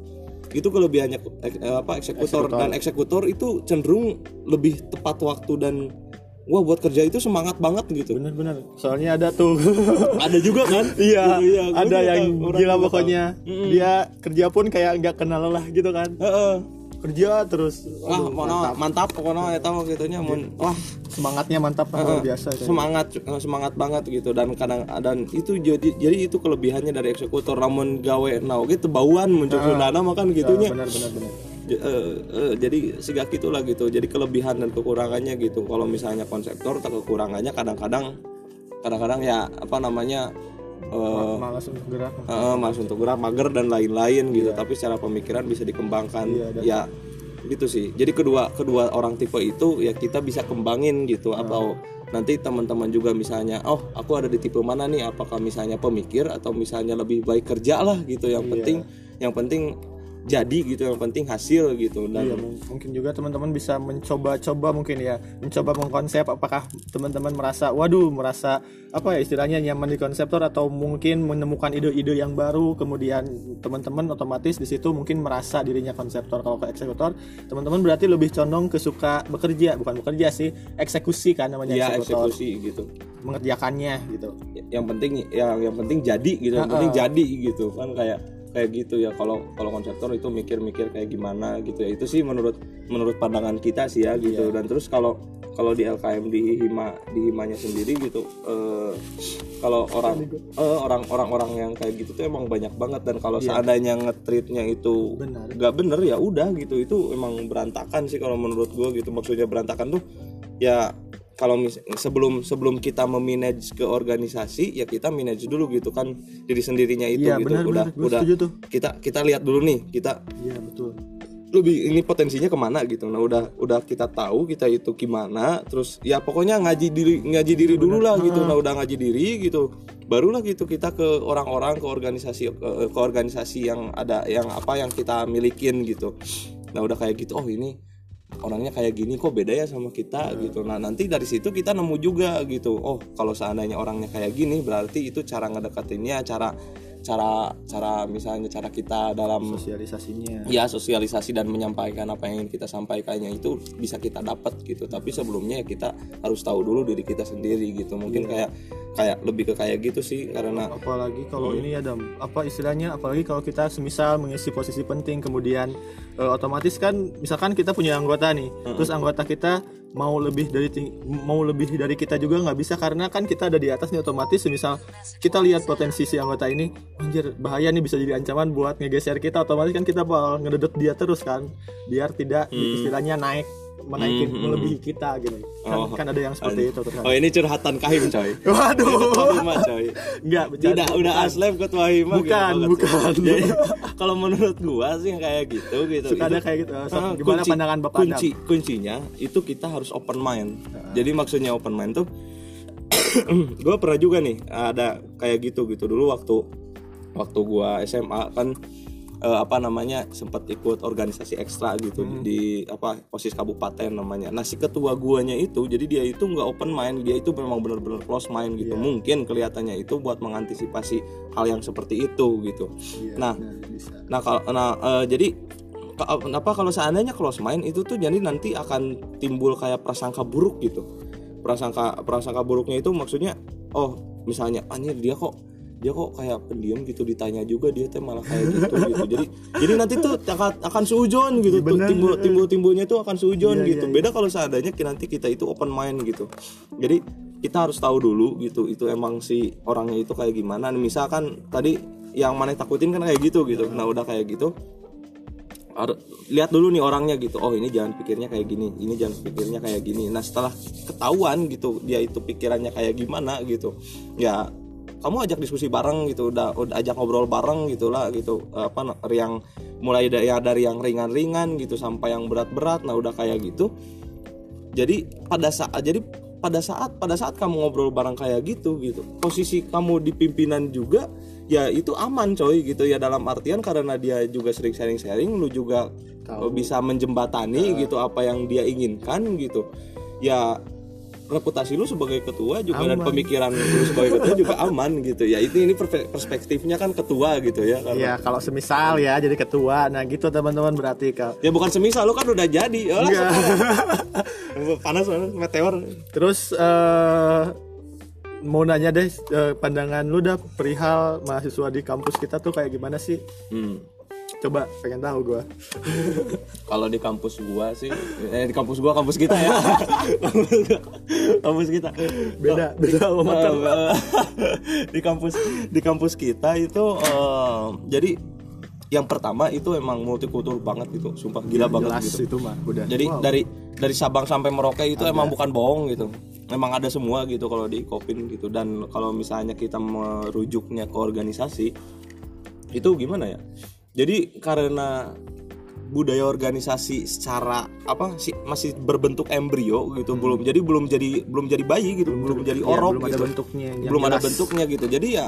[SPEAKER 2] itu kelebihannya ek- eh, apa eksekutor,
[SPEAKER 1] Eksekutor.
[SPEAKER 2] dan eksekutor itu cenderung lebih tepat waktu dan wah buat kerja itu semangat banget gitu
[SPEAKER 1] Bener-bener. Soalnya ada tuh. *laughs*
[SPEAKER 2] ada juga kan
[SPEAKER 1] iya,
[SPEAKER 2] iya, gua
[SPEAKER 1] ada yang gila pokoknya.
[SPEAKER 2] tahu.
[SPEAKER 1] Dia kerja pun kayak nggak kenal lelah gitu kan.
[SPEAKER 2] Heeh.
[SPEAKER 1] Kerja terus.
[SPEAKER 2] wah mono mantap pokoknya eta mah gitunya mun wah
[SPEAKER 1] semangatnya mantap luar biasa. itu.
[SPEAKER 2] semangat eh, semangat banget gitu dan kadang dan itu jadi jadi itu kelebihannya dari eksekutor namun gawe nah oke bauan muncul dana makan gitunya
[SPEAKER 1] Benar-benar benar.
[SPEAKER 2] J- eh, eh, jadi sigak itulah gitu jadi kelebihan dan kekurangannya gitu kalau misalnya konseptor atau kekurangannya kadang-kadang kadang-kadang ya apa namanya eh
[SPEAKER 1] Malas untuk gerak.
[SPEAKER 2] eh, mas untuk gerak mager dan lain-lain gitu. Tapi secara pemikiran bisa dikembangkan.
[SPEAKER 1] Iya, dan-
[SPEAKER 2] ya gitu sih. Jadi kedua kedua orang tipe itu ya kita bisa kembangin gitu. Atau nanti teman-teman juga misalnya oh aku ada di tipe mana nih? Apakah misalnya pemikir atau misalnya lebih baik kerja lah gitu? Yang penting yang penting jadi gitu yang penting hasil gitu. Dan
[SPEAKER 1] Iya, mung- mungkin juga teman-teman bisa mencoba-coba mungkin ya, mencoba mengkonsep apakah teman-teman merasa waduh, merasa apa ya istilahnya nyaman di konseptor atau mungkin menemukan ide-ide yang baru kemudian teman-teman otomatis di situ mungkin merasa dirinya konseptor. Kalau ke eksekutor, teman-teman berarti lebih condong ke suka bekerja, bukan bekerja sih, eksekusi kan namanya
[SPEAKER 2] ya
[SPEAKER 1] eksekutor,
[SPEAKER 2] eksekusi gitu.
[SPEAKER 1] Mengerjakannya gitu.
[SPEAKER 2] yang penting yang yang penting jadi gitu yang penting jadi gitu. Kan kayak kayak gitu ya. Kalau kalau konseptor itu mikir-mikir kayak gimana gitu ya. Itu sih menurut menurut pandangan kita sih ya gitu. Dan terus kalau kalau di LKM di hima di himanya sendiri gitu eh, kalau orang eh, orang orang orang yang kayak gitu tuh emang banyak banget. Dan kalau seandainya ngetreatnya itu nggak bener ya udah gitu. Itu emang berantakan sih kalau menurut gue gitu. Maksudnya berantakan tuh ya kalau mis- sebelum sebelum kita memanage ke organisasi ya kita manage dulu gitu kan diri sendirinya itu
[SPEAKER 1] Iya,
[SPEAKER 2] gitu
[SPEAKER 1] benar,
[SPEAKER 2] udah
[SPEAKER 1] benar. Gua
[SPEAKER 2] udah
[SPEAKER 1] tuh.
[SPEAKER 2] kita kita lihat dulu nih kita
[SPEAKER 1] Iya, betul.
[SPEAKER 2] lebih ini potensinya ke mana gitu nah udah udah kita tahu kita itu gimana terus ya pokoknya ngaji diri ngaji diri dulu lah gitu nah udah ngaji diri gitu barulah gitu kita ke orang-orang ke organisasi ke, ke organisasi yang ada yang apa yang kita milikin gitu nah udah kayak gitu oh ini orangnya kayak gini kok beda ya sama kita gitu. Nah nanti dari situ kita nemu juga gitu. Oh kalau seandainya orangnya kayak gini berarti itu cara ngedekatinnya cara cara cara misalnya cara kita dalam
[SPEAKER 1] Sosialisasinya.
[SPEAKER 2] ya sosialisasi dan menyampaikan apa yang ingin kita sampaikannya itu bisa kita dapat gitu. Tapi sebelumnya ya kita harus tahu dulu diri kita sendiri gitu. Mungkin kayak kayak lebih ke kayak gitu sih karena
[SPEAKER 1] apalagi kalau ini ada apa istilahnya apalagi kalau kita semisal mengisi posisi penting kemudian eh, otomatis kan misalkan kita punya anggota nih terus anggota kita mau lebih dari mau lebih dari kita juga nggak bisa karena kan kita ada di atas nih otomatis semisal kita lihat potensi si anggota ini anjir bahaya nih bisa jadi ancaman buat ngegeser kita otomatis kan kita bakal ngededek dia terus kan biar tidak istilahnya naik menaikin melebihi kita gitu. Kan,
[SPEAKER 2] Oh.
[SPEAKER 1] kan ada yang seperti itu terus.
[SPEAKER 2] oh ini curhatan kahim coy. *laughs*
[SPEAKER 1] Waduh.
[SPEAKER 2] Ketua hima coy.
[SPEAKER 1] Enggak,
[SPEAKER 2] tidak udah aslem ketua hima gitu
[SPEAKER 1] Bukan,
[SPEAKER 2] sih.
[SPEAKER 1] bukan.
[SPEAKER 2] Jadi, *laughs* kalau menurut gua sih kayak gitu gitu
[SPEAKER 1] Suka ada kayak gitu. So,
[SPEAKER 2] Ah,
[SPEAKER 1] gimana pandangan Bapak Adam?
[SPEAKER 2] kunci kuncinya itu kita harus open mind. Jadi maksudnya open mind tuh *coughs* gue pernah juga nih ada kayak gitu gitu. Dulu waktu waktu gua SMA kan eh, apa namanya sempat ikut organisasi ekstra gitu
[SPEAKER 1] Hmm.
[SPEAKER 2] di apa posisi kabupaten namanya. Nah si ketua guanya itu jadi dia itu nggak open mind, dia itu memang benar-benar close mind
[SPEAKER 1] Iya.
[SPEAKER 2] gitu. Mungkin kelihatannya itu buat mengantisipasi hal yang seperti itu gitu.
[SPEAKER 1] Iya,
[SPEAKER 2] Nah,
[SPEAKER 1] benar, bisa.
[SPEAKER 2] Nah kalau nah eh, jadi apa kalau seandainya close mind itu tuh jadi nanti akan timbul kayak prasangka buruk gitu prasangka prasangka buruknya itu maksudnya oh misalnya anjir dia kok dia kok kayak pendiam gitu ditanya juga dia teh malah kayak gitu gitu. *laughs* Jadi jadi nanti tuh akan akan suujon gitu
[SPEAKER 1] Bener.
[SPEAKER 2] timbul timbul timbulnya tuh akan suujon
[SPEAKER 1] Iya,
[SPEAKER 2] gitu.
[SPEAKER 1] iya,
[SPEAKER 2] beda kalau seandainya ki- nanti kita itu open mind gitu. Jadi kita harus tahu dulu gitu itu emang si orangnya itu kayak gimana. Misalkan tadi yang mana takutin kan kayak gitu gitu. Nah udah kayak gitu lihat dulu nih orangnya gitu. Oh ini jangan pikirnya kayak gini ini jangan pikirnya kayak gini. Nah setelah ketahuan gitu dia itu pikirannya kayak gimana gitu ya kamu ajak diskusi bareng gitu udah, udah ajak ngobrol bareng gitulah gitu. Apa yang mulai dari dari yang ringan-ringan gitu sampai yang berat-berat nah udah kayak gitu. Jadi pada saat jadi pada saat pada saat kamu ngobrol bareng kayak gitu gitu posisi kamu di pimpinan juga ya itu aman coy gitu. Ya dalam artian karena dia juga sering sharing-sharing lu juga
[SPEAKER 1] Tahu.
[SPEAKER 2] bisa menjembatani gitu apa yang dia inginkan gitu. Ya reputasi lu sebagai ketua juga dan
[SPEAKER 1] Aman.
[SPEAKER 2] pemikiran lu sebagai ketua *laughs* juga aman gitu ya itu ini perfe- perspektifnya kan ketua gitu ya karena
[SPEAKER 1] ya kalau semisal ya jadi ketua nah gitu teman-teman berarti kalau
[SPEAKER 2] ya bukan semisal lu kan udah jadi oh,
[SPEAKER 1] Enggak. *laughs*
[SPEAKER 2] panas panas meteor
[SPEAKER 1] Terus eh mau nanya deh eh, pandangan lu dah perihal mahasiswa di kampus kita tuh kayak gimana sih?
[SPEAKER 2] hmm.
[SPEAKER 1] Coba pengen tahu gua. *laughs*
[SPEAKER 2] Kalau di kampus gua sih, eh di kampus gua kampus kita ya. *laughs* kampus kita.
[SPEAKER 1] Beda, beda *laughs* sama
[SPEAKER 2] di kampus di kampus kita itu eh, jadi yang pertama itu emang multikultur banget gitu, sumpah gila banget
[SPEAKER 1] Jelas
[SPEAKER 2] gitu.
[SPEAKER 1] itu mah udah.
[SPEAKER 2] Jadi
[SPEAKER 1] Wow.
[SPEAKER 2] dari dari Sabang sampai Merauke itu emang bukan bohong gitu. Emang ada semua gitu kalau di Kopin gitu dan kalau misalnya kita merujuknya ke organisasi itu gimana ya? Jadi karena budaya organisasi secara apa sih masih berbentuk embrio gitu belum jadi belum jadi belum jadi bayi gitu belum, jadi
[SPEAKER 1] Hmm. Ya,
[SPEAKER 2] orok
[SPEAKER 1] belum ada
[SPEAKER 2] gitu
[SPEAKER 1] bentuknya yang
[SPEAKER 2] belum ada
[SPEAKER 1] jelas.
[SPEAKER 2] bentuknya gitu jadi ya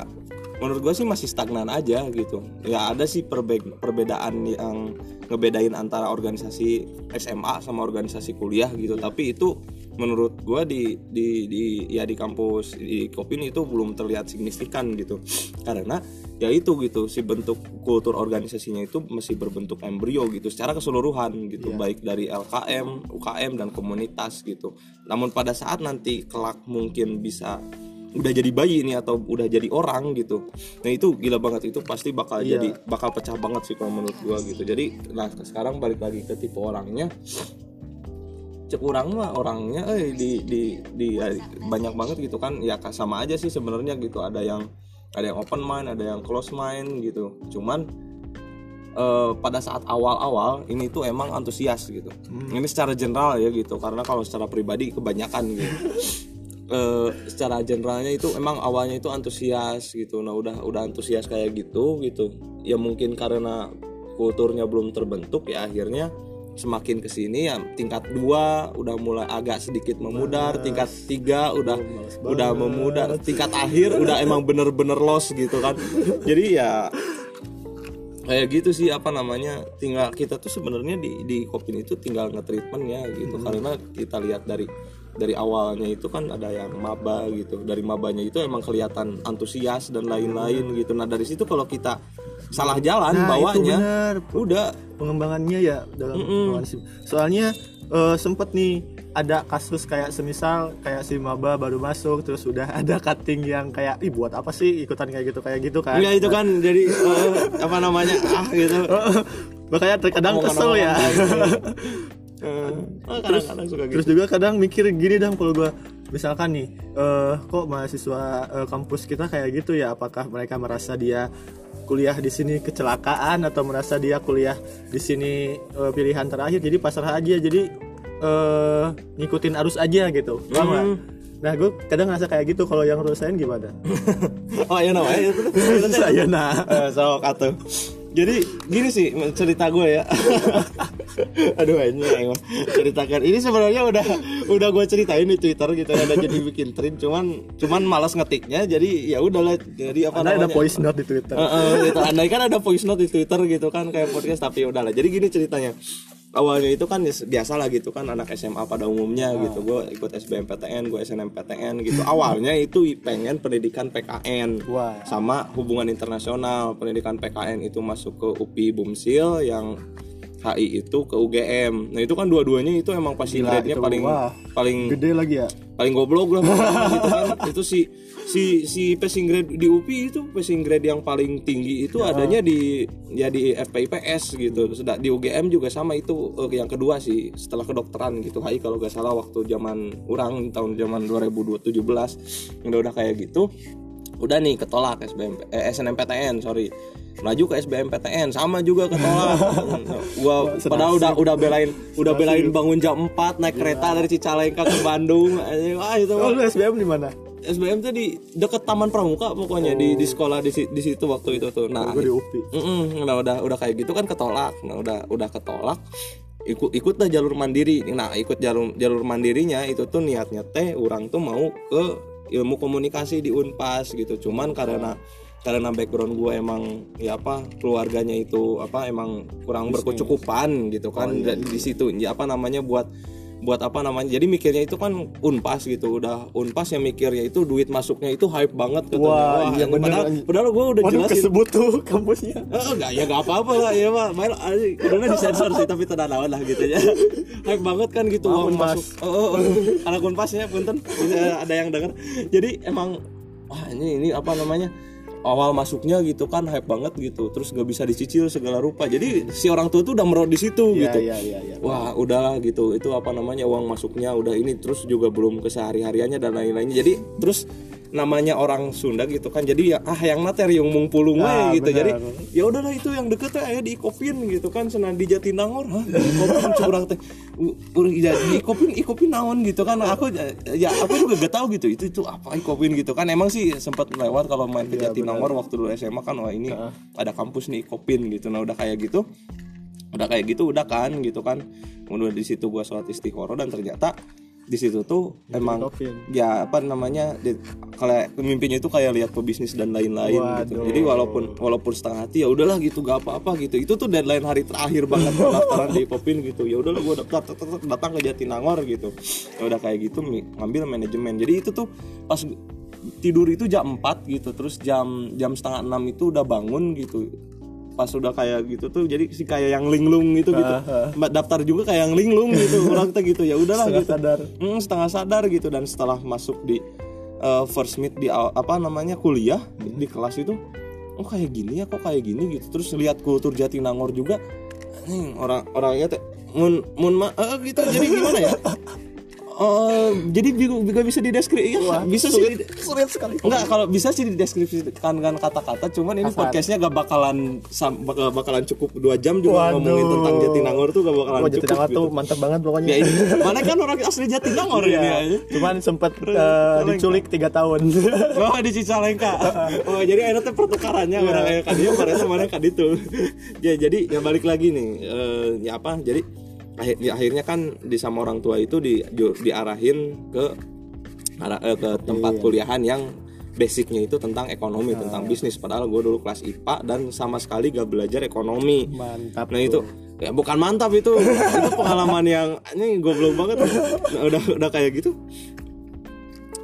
[SPEAKER 2] menurut gue sih masih stagnan aja gitu ya ada sih perbe- perbedaan yang ngebedain antara organisasi SMA sama organisasi kuliah gitu tapi itu menurut gue di di di ya di kampus di Kopin itu belum terlihat signifikan gitu karena ya itu gitu si bentuk kultur organisasinya itu masih berbentuk embrio gitu secara keseluruhan gitu baik dari LKM, UKM dan komunitas gitu. Namun pada saat nanti kelak mungkin bisa udah jadi bayi ini atau udah jadi orang gitu. Nah itu gila banget itu pasti bakal
[SPEAKER 1] Iya.
[SPEAKER 2] jadi bakal pecah banget sih kalau menurut gua gitu. Jadi nah sekarang balik lagi ke tipe orangnya cek orang mah orangnya eh di di di ya, banyak banget gitu kan. Ya sama aja sih sebenarnya gitu. Ada yang ada yang open mind ada yang close mind gitu. Cuman eh, pada saat awal-awal ini tuh emang antusias gitu. Ini secara general ya gitu. Karena kalau secara pribadi kebanyakan gitu. *laughs* Eh, secara generalnya itu emang awalnya itu antusias gitu. Nah udah udah antusias kayak gitu gitu. Ya mungkin karena kulturnya belum terbentuk ya akhirnya semakin ke sini ya tingkat dua udah mulai agak sedikit memudar tingkat tiga udah udah memudar tingkat akhir udah emang bener-bener los gitu kan. Jadi ya kayak gitu sih apa namanya tinggal kita tuh sebenarnya di di Kopin itu tinggal nge-treatment ya gitu. Karena kita lihat dari dari awalnya itu kan ada yang maba gitu. Dari mabanya itu emang kelihatan antusias dan lain-lain gitu. Nah dari situ kalau kita salah jalan
[SPEAKER 1] Nah, benar.
[SPEAKER 2] udah
[SPEAKER 1] pengembangannya ya dalam organisasi. Soalnya eh, sempet nih ada kasus kayak semisal kayak si maba baru masuk terus udah *laughs* ada cutting yang kayak ih buat apa sih ikutan kayak gitu kayak gitu kan.
[SPEAKER 2] ya itu kan jadi eh, apa namanya ah gitu *laughs*
[SPEAKER 1] Makanya terkadang
[SPEAKER 2] Omongan-
[SPEAKER 1] kesel ya. *laughs*
[SPEAKER 2] Eh, kadang-kadang suka gitu
[SPEAKER 1] Terus juga kadang mikir gini dong kalau gua misalkan nih eh kok mahasiswa eh, kampus kita kayak gitu ya apakah mereka merasa dia kuliah di sini kecelakaan atau merasa dia kuliah di sini eh, pilihan terakhir jadi pasrah aja jadi eh ngikutin arus aja gitu paham?
[SPEAKER 2] Hmm.
[SPEAKER 1] nah gue kadang ngerasa kayak gitu kalau yang rasain gimana *laughs*
[SPEAKER 2] oh ya namanya itu
[SPEAKER 1] saya nah
[SPEAKER 2] Eh, sok atuh. Jadi gini sih cerita gue ya. *laughs* Aduh ini emang ceritakan. Ini sebenarnya udah udah gue ceritain di Twitter gitu ya udah jadi *laughs* bikin trend cuman cuman malas ngetiknya jadi ya udahlah jadi apa
[SPEAKER 1] Anda ada
[SPEAKER 2] namanya?
[SPEAKER 1] voice note di Twitter
[SPEAKER 2] Heeh, gitu. Andai kan ada voice note di Twitter gitu kan kayak podcast tapi udahlah. Jadi gini ceritanya. Awalnya itu kan biasa lah gitu kan anak SMA pada umumnya gitu. Gue ikut SBMPTN, gue SNMPTN gitu. Awalnya itu pengen pendidikan PKN
[SPEAKER 1] Wah.
[SPEAKER 2] sama hubungan internasional. Pendidikan PKN itu masuk ke UPI Bumsil yang HI itu ke UGM nah itu kan dua-duanya itu emang
[SPEAKER 1] Gila,
[SPEAKER 2] grade-nya paling
[SPEAKER 1] wah.
[SPEAKER 2] paling
[SPEAKER 1] gede lagi ya
[SPEAKER 2] paling goblok lah *laughs* gitu kan itu si si si passing grade di UPI itu passing grade yang paling tinggi itu adanya di ya di FPIPS gitu. Sedang di UGM juga sama itu eh, yang kedua sih setelah kedokteran gitu. HI kalau gak salah waktu zaman orang tahun zaman 2017 udah udah kayak gitu udah nih ketolak SBM eh, SNMPTN sorry. Maju ke SBMPTN sama juga ketolak. *laughs* Gua padahal udah udah belain udah belain bangun jam 4 naik kereta dari Cicalengka ke Bandung. Wah itu
[SPEAKER 1] oh lu SBM di mana
[SPEAKER 2] SBM tuh di deket Taman Pramuka pokoknya di di sekolah di, di situ waktu itu tuh. Nah
[SPEAKER 1] di UPI
[SPEAKER 2] Mm-mm, nah udah udah kayak gitu kan ketolak. Nah udah udah ketolak ikut ikut dah jalur mandiri. Nah ikut jalur jalur mandirinya itu tuh niatnya teh orang tuh mau ke ilmu komunikasi di Unpas gitu. Cuman karena karena background gue emang ya apa keluarganya itu apa emang kurang berkecukupan gitu kan. Dan di situ ya apa namanya buat buat apa namanya jadi mikirnya itu kan unpas gitu udah unpas yang mikirnya itu duit masuknya itu hype banget katanya
[SPEAKER 1] Wah, iya bener,
[SPEAKER 2] padahal, padahal gue udah
[SPEAKER 1] Waduh
[SPEAKER 2] jelasin
[SPEAKER 1] kesebut tuh kampusnya
[SPEAKER 2] Oh, enggak ya enggak apa-apa lah ya Pak. Main karena disensor sih tapi tidak naon lah gitu ya. *laughs* Hype banget kan gitu
[SPEAKER 1] Maaf,
[SPEAKER 2] uang
[SPEAKER 1] Unpas.
[SPEAKER 2] masuk. Oh, oh, oh. anak Unpasnya punten. Ada yang denger. Jadi emang wah ini ini apa namanya? Awal masuknya gitu kan hype banget gitu. Terus gak bisa dicicil segala rupa. Jadi si orang tua tuh udah merot di situ
[SPEAKER 1] iya
[SPEAKER 2] gitu.
[SPEAKER 1] iya iya iya.
[SPEAKER 2] Wah udahlah gitu. Itu apa namanya uang masuknya udah ini terus juga belum ke sehari hariannya dan lain-lainnya. Jadi terus namanya orang Sunda gitu kan jadi ya ah yang materi yang mung pulung
[SPEAKER 1] Ah,
[SPEAKER 2] we gitu
[SPEAKER 1] benar.
[SPEAKER 2] jadi ya udahlah itu yang deket teh aya di Ikopin gitu kan senang di Jatinangor. Hah di Ikopin curang teh. Ya, di Ikopin naon gitu kan. Aku ya aku juga gak tahu gitu itu itu apa Ikopin gitu kan. Emang sih sempat lewat kalau main ke Jatinangor waktu dulu SMA kan wah ini ada kampus nih Ikopin gitu. Nah udah kayak gitu udah kayak gitu udah kan gitu kan. Kemudian di situ gua sholat istiqoroh dan ternyata di situ tuh emang
[SPEAKER 1] Ikopin.
[SPEAKER 2] ya apa namanya di, kalau mimpinya itu kayak lihat pebisnis dan lain-lain gitu. Jadi walaupun walaupun setengah hati ya udahlah gitu gak apa-apa gitu. Itu tuh deadline hari terakhir banget *laughs* pendaftaran di Popin gitu. Ya udahlah gua daftar datang ke Jatinangor gitu. Ya udah kayak gitu ngambil manajemen. Jadi itu tuh pas tidur itu jam 4 gitu terus jam jam setengah enam itu udah bangun gitu pas udah kayak gitu tuh jadi si kayak yang linglung gitu. *laughs* Gitu Mbak daftar juga kayak yang linglung gitu *laughs* orang tuh gitu ya udahlah
[SPEAKER 1] Setengah
[SPEAKER 2] gitu.
[SPEAKER 1] sadar.
[SPEAKER 2] Hmm, setengah sadar gitu dan setelah masuk di uh, first meet di apa namanya kuliah di, di kelas itu oh kayak gini ya kok kayak gini? gitu. Terus lihat kultur Jatinangor juga nih orang orangnya teh mun mun ma eh, gitu jadi gimana ya *laughs* Eh, jadi bingung gak bisa dideskripsi ya, bisa sih di-
[SPEAKER 1] sulit sekali
[SPEAKER 2] Enggak, kalau bisa sih dideskripsikan dengan kata-kata, cuman ini podcastnya gak bakalan bak- bakalan cukup dua jam juga
[SPEAKER 1] Waduh.
[SPEAKER 2] ngomongin tentang Jatinangor tuh gak bakalan
[SPEAKER 1] Wah
[SPEAKER 2] cukup.
[SPEAKER 1] Jatinangor
[SPEAKER 2] gitu.
[SPEAKER 1] tuh mantap banget pokoknya
[SPEAKER 2] Ya, ini, mana kan orang asli Jatinangor ini
[SPEAKER 1] Iya.
[SPEAKER 2] aja.
[SPEAKER 1] cuman sempet eh, diculik tiga tahun *laughs*
[SPEAKER 2] Oh di Cicalengka. *laughs* Oh jadi akhirnya teh pertukarannya
[SPEAKER 1] Iya.
[SPEAKER 2] orang kayak kadieu mana kan itu. ya jadi ya balik lagi nih eh, ya apa? Jadi akhir, ya, akhirnya kan di sama orang tua itu di diarahin ke arah eh, ke tempat kuliahan yang basicnya itu tentang ekonomi tentang bisnis padahal gue dulu kelas IPA dan sama sekali gak belajar ekonomi
[SPEAKER 1] mantap
[SPEAKER 2] Nah itu ya bukan mantap itu itu pengalaman yang ini goblok banget. Nah, udah udah kayak gitu.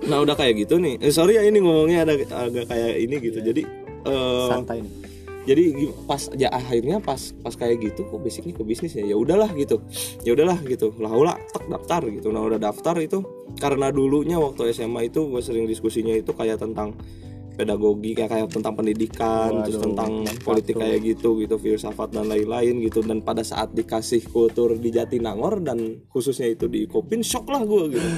[SPEAKER 2] Nah udah kayak gitu nih. Eh, sorry ya ini ngomongnya ada agak kayak ini gitu. Jadi eh,
[SPEAKER 1] santai nih
[SPEAKER 2] jadi pas ya akhirnya pas pas kayak gitu kok basicnya ke bisnis ya? Ya udahlah gitu. Ya udahlah gitu. Lah ulah tak daftar gitu. Nah udah daftar itu karena dulunya waktu SMA itu gue sering diskusinya itu kayak tentang pedagogi kayak kayak tentang pendidikan terus
[SPEAKER 1] Waduh,
[SPEAKER 2] tentang
[SPEAKER 1] mantap
[SPEAKER 2] politik
[SPEAKER 1] tuh.
[SPEAKER 2] kayak gitu gitu filsafat dan lain-lain gitu. Dan pada saat dikasih kultur di Jatinangor dan khususnya itu di Kopin shock lah gue gitu. *laughs*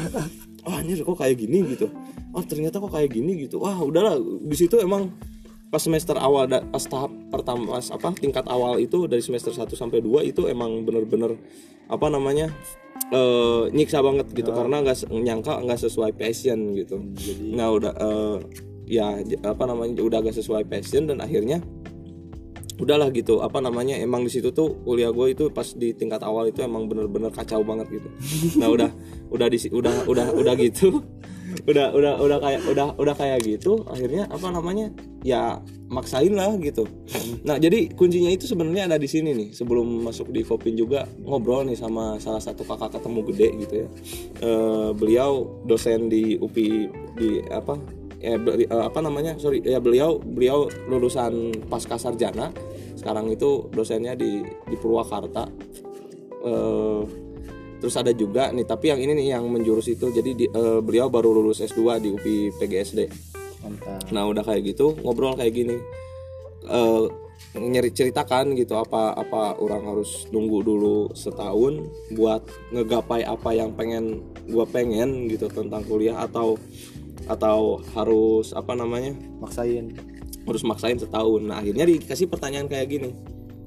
[SPEAKER 2] Oh anjir kok kayak gini gitu? Oh ternyata kok kayak gini gitu? Wah udahlah. Di situ emang pas semester awal pas tahap pertama pas apa tingkat awal itu dari semester 1 sampai 2 itu emang bener-bener apa namanya eh nyiksa banget gitu. Karena nggak nyangka nggak sesuai passion gitu. Nah udah eh, ya apa namanya udah gak sesuai passion dan akhirnya udahlah gitu. Apa namanya emang di situ tuh kuliah gue itu pas di tingkat awal itu emang bener-bener kacau banget gitu. Nah udah udah di udah udah udah gitu udah udah udah kayak udah udah kayak gitu akhirnya apa namanya? Ya maksain lah gitu. Nah jadi kuncinya itu sebenarnya ada di sini nih sebelum masuk di Kopin juga ngobrol nih sama salah satu kakak ketemu gede gitu ya. Eh, beliau dosen di UPI di apa? Eh, beli- eh, apa namanya? Sorry ya beliau beliau lulusan pasca sarjana. Sekarang itu dosennya di di Purwakarta. Eh, terus ada juga nih tapi yang ini nih yang menjurus itu jadi di- eh, beliau baru lulus S2 di UPI PGSD
[SPEAKER 1] mantap.
[SPEAKER 2] Nah udah kayak gitu ngobrol kayak gini. Eh nyeri ceritakan gitu apa apa orang harus nunggu dulu setahun buat ngegapai apa yang pengen gua pengen gitu tentang kuliah atau atau harus apa namanya?
[SPEAKER 1] Maksain.
[SPEAKER 2] Harus maksain setahun. Nah akhirnya dikasih pertanyaan kayak gini.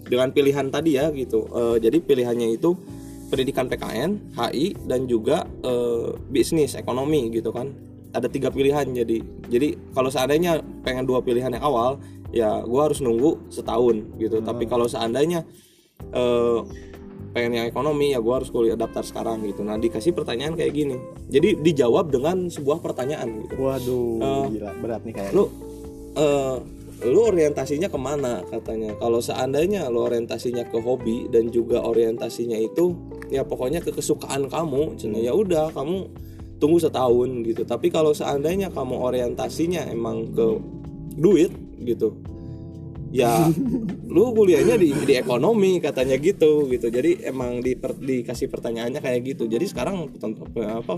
[SPEAKER 2] Dengan pilihan tadi ya gitu. Eh, jadi pilihannya itu pendidikan PKN, HI dan juga eh, bisnis ekonomi gitu kan. Ada tiga pilihan jadi. Jadi kalau seandainya pengen dua pilihan yang awal ya gua harus nunggu setahun gitu. Tapi kalau seandainya eh, pengen yang ekonomi ya gua harus kuliah daftar sekarang gitu. Nah dikasih pertanyaan kayak gini. Jadi dijawab dengan sebuah pertanyaan gitu
[SPEAKER 1] waduh
[SPEAKER 2] Oh.
[SPEAKER 1] gila berat nih kayak
[SPEAKER 2] lu eh lu orientasinya ke mana katanya kalau seandainya lu orientasinya ke hobi dan juga orientasinya itu ya pokoknya ke kesukaan kamu cina. Ya udah kamu tunggu setahun gitu. Tapi kalau seandainya kamu orientasinya emang ke duit gitu ya *laughs* lu kuliahnya di, di ekonomi katanya gitu gitu. Jadi emang di, dikasih pertanyaannya kayak gitu. Jadi sekarang apa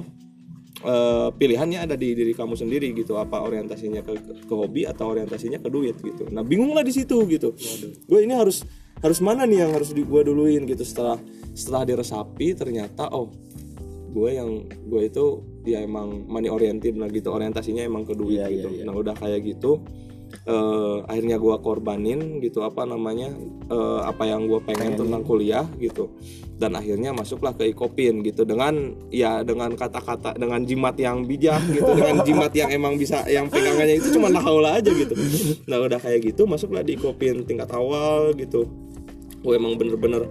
[SPEAKER 2] eh, pilihannya ada di diri kamu sendiri gitu. Apa orientasinya ke, ke, ke hobi atau orientasinya ke duit gitu. Nah bingung lah di situ gitu. Gue ini harus harus mana nih yang harus gue duluin gitu setelah setelah diresapi ternyata oh gue yang gue itu ya emang money oriented lah gitu. Orientasinya emang ke duit
[SPEAKER 1] Iya, iya,
[SPEAKER 2] gitu.
[SPEAKER 1] iya.
[SPEAKER 2] nah udah kayak gitu eh, akhirnya gue korbanin gitu apa namanya eh, apa yang gue pengen tentang kuliah gitu. Dan akhirnya masuklah ke Ikopin gitu. Dengan ya dengan kata-kata dengan jimat yang bijak gitu dengan *laughs* jimat yang emang bisa yang pegangannya itu cuma lahaula aja gitu. Nah udah kayak gitu masuklah di Ikopin tingkat awal gitu. Gue emang bener-bener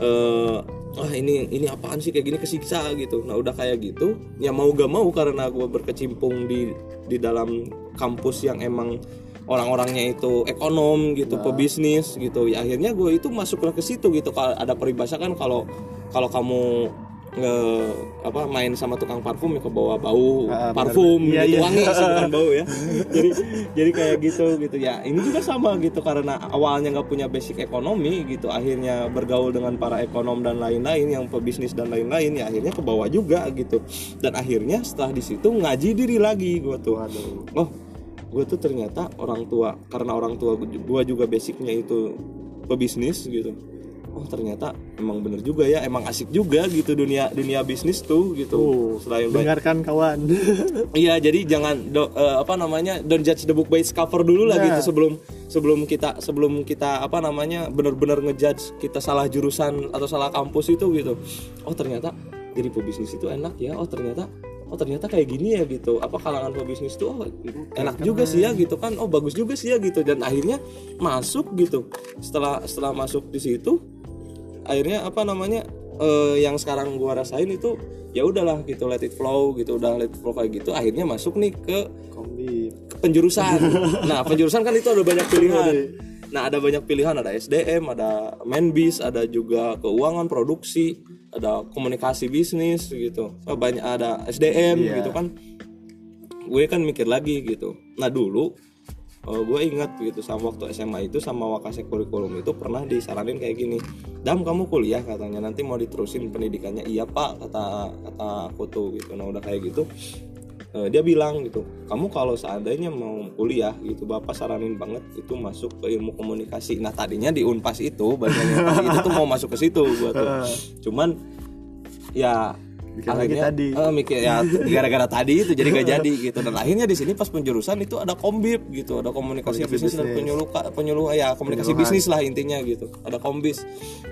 [SPEAKER 2] eh ah ini ini apaan sih? Kayak gini kesiksa gitu. Nah udah kayak gitu ya mau gak mau karena gue berkecimpung di di dalam kampus yang emang orang-orangnya itu ekonom gitu pebisnis gitu. Ya akhirnya gue itu masuklah ke situ gitu. Kalau ada peribahasa kan kalau kalau kamu nge apa main sama tukang parfum ya ke bawah bau
[SPEAKER 1] benar.
[SPEAKER 2] parfum
[SPEAKER 1] Iya,
[SPEAKER 2] gitu
[SPEAKER 1] iya.
[SPEAKER 2] wangi sih bukan bau ya. *laughs* Jadi jadi kayak gitu gitu. Ya ini juga sama gitu. Karena awalnya nggak punya basic ekonomi gitu. Akhirnya bergaul dengan para ekonom dan lain-lain yang pebisnis dan lain-lain ya akhirnya ke bawah juga gitu. Dan akhirnya setelah di situ ngaji diri lagi gue tuh. Oh gue tuh ternyata orang tua karena orang tua gue juga basicnya itu pebisnis gitu oh ternyata emang bener juga ya emang asik juga gitu dunia dunia bisnis tuh gitu
[SPEAKER 1] Tuh,
[SPEAKER 2] selain baik
[SPEAKER 1] dengarkan kawan *laughs*
[SPEAKER 2] Iya, jadi jangan do- eh, apa namanya don't judge the book by its cover dulu lah
[SPEAKER 1] Nah.
[SPEAKER 2] gitu sebelum sebelum kita sebelum kita apa namanya benar-benar ngejudge kita salah jurusan atau salah kampus itu gitu. Oh ternyata jadi pebisnis itu enak ya. Oh ternyata oh ternyata kayak gini ya gitu. Apa kalangan pebisnis itu oh enak juga sih ya gitu kan. Oh bagus juga sih ya gitu dan akhirnya masuk gitu. Setelah setelah masuk di situ akhirnya apa namanya eh, yang sekarang gua rasain itu ya udahlah gitu let it flow gitu udah let it flow kayak gitu akhirnya masuk nih ke
[SPEAKER 1] kombi
[SPEAKER 2] ke penjurusan. *laughs* Nah penjurusan kan itu ada banyak pilihan. Nah ada banyak pilihan ada SDM ada Menbis ada juga keuangan produksi ada komunikasi bisnis gitu. Banyak ada SDM
[SPEAKER 1] Iya.
[SPEAKER 2] gitu kan. Gue kan mikir lagi gitu. Nah dulu eh, gue ingat gitu sama waktu SMA itu sama wakasek kurikulum itu pernah disaranin kayak gini dam kamu kuliah katanya nanti mau diterusin pendidikannya. Iya pak kata kata aku tuh gitu. Nah udah kayak gitu eh, dia bilang gitu kamu kalau seandainya mau kuliah gitu bapak saranin banget itu masuk ke ilmu komunikasi. Nah tadinya di unpas itu bagian unpas itu tuh mau masuk ke situ gua tuh. *laughs* Cuman ya
[SPEAKER 1] Mikir lagi tadi.
[SPEAKER 2] eh, mikir ya *laughs* gara-gara tadi itu jadi gak jadi gitu dan akhirnya di sini pas penjurusan itu ada kombib gitu ada komunikasi,
[SPEAKER 1] Komunikasi
[SPEAKER 2] bisnis, dan
[SPEAKER 1] bisnis.
[SPEAKER 2] penyuluh penyuluh ya komunikasi
[SPEAKER 1] Penyuluhan.
[SPEAKER 2] bisnis lah intinya gitu ada kombis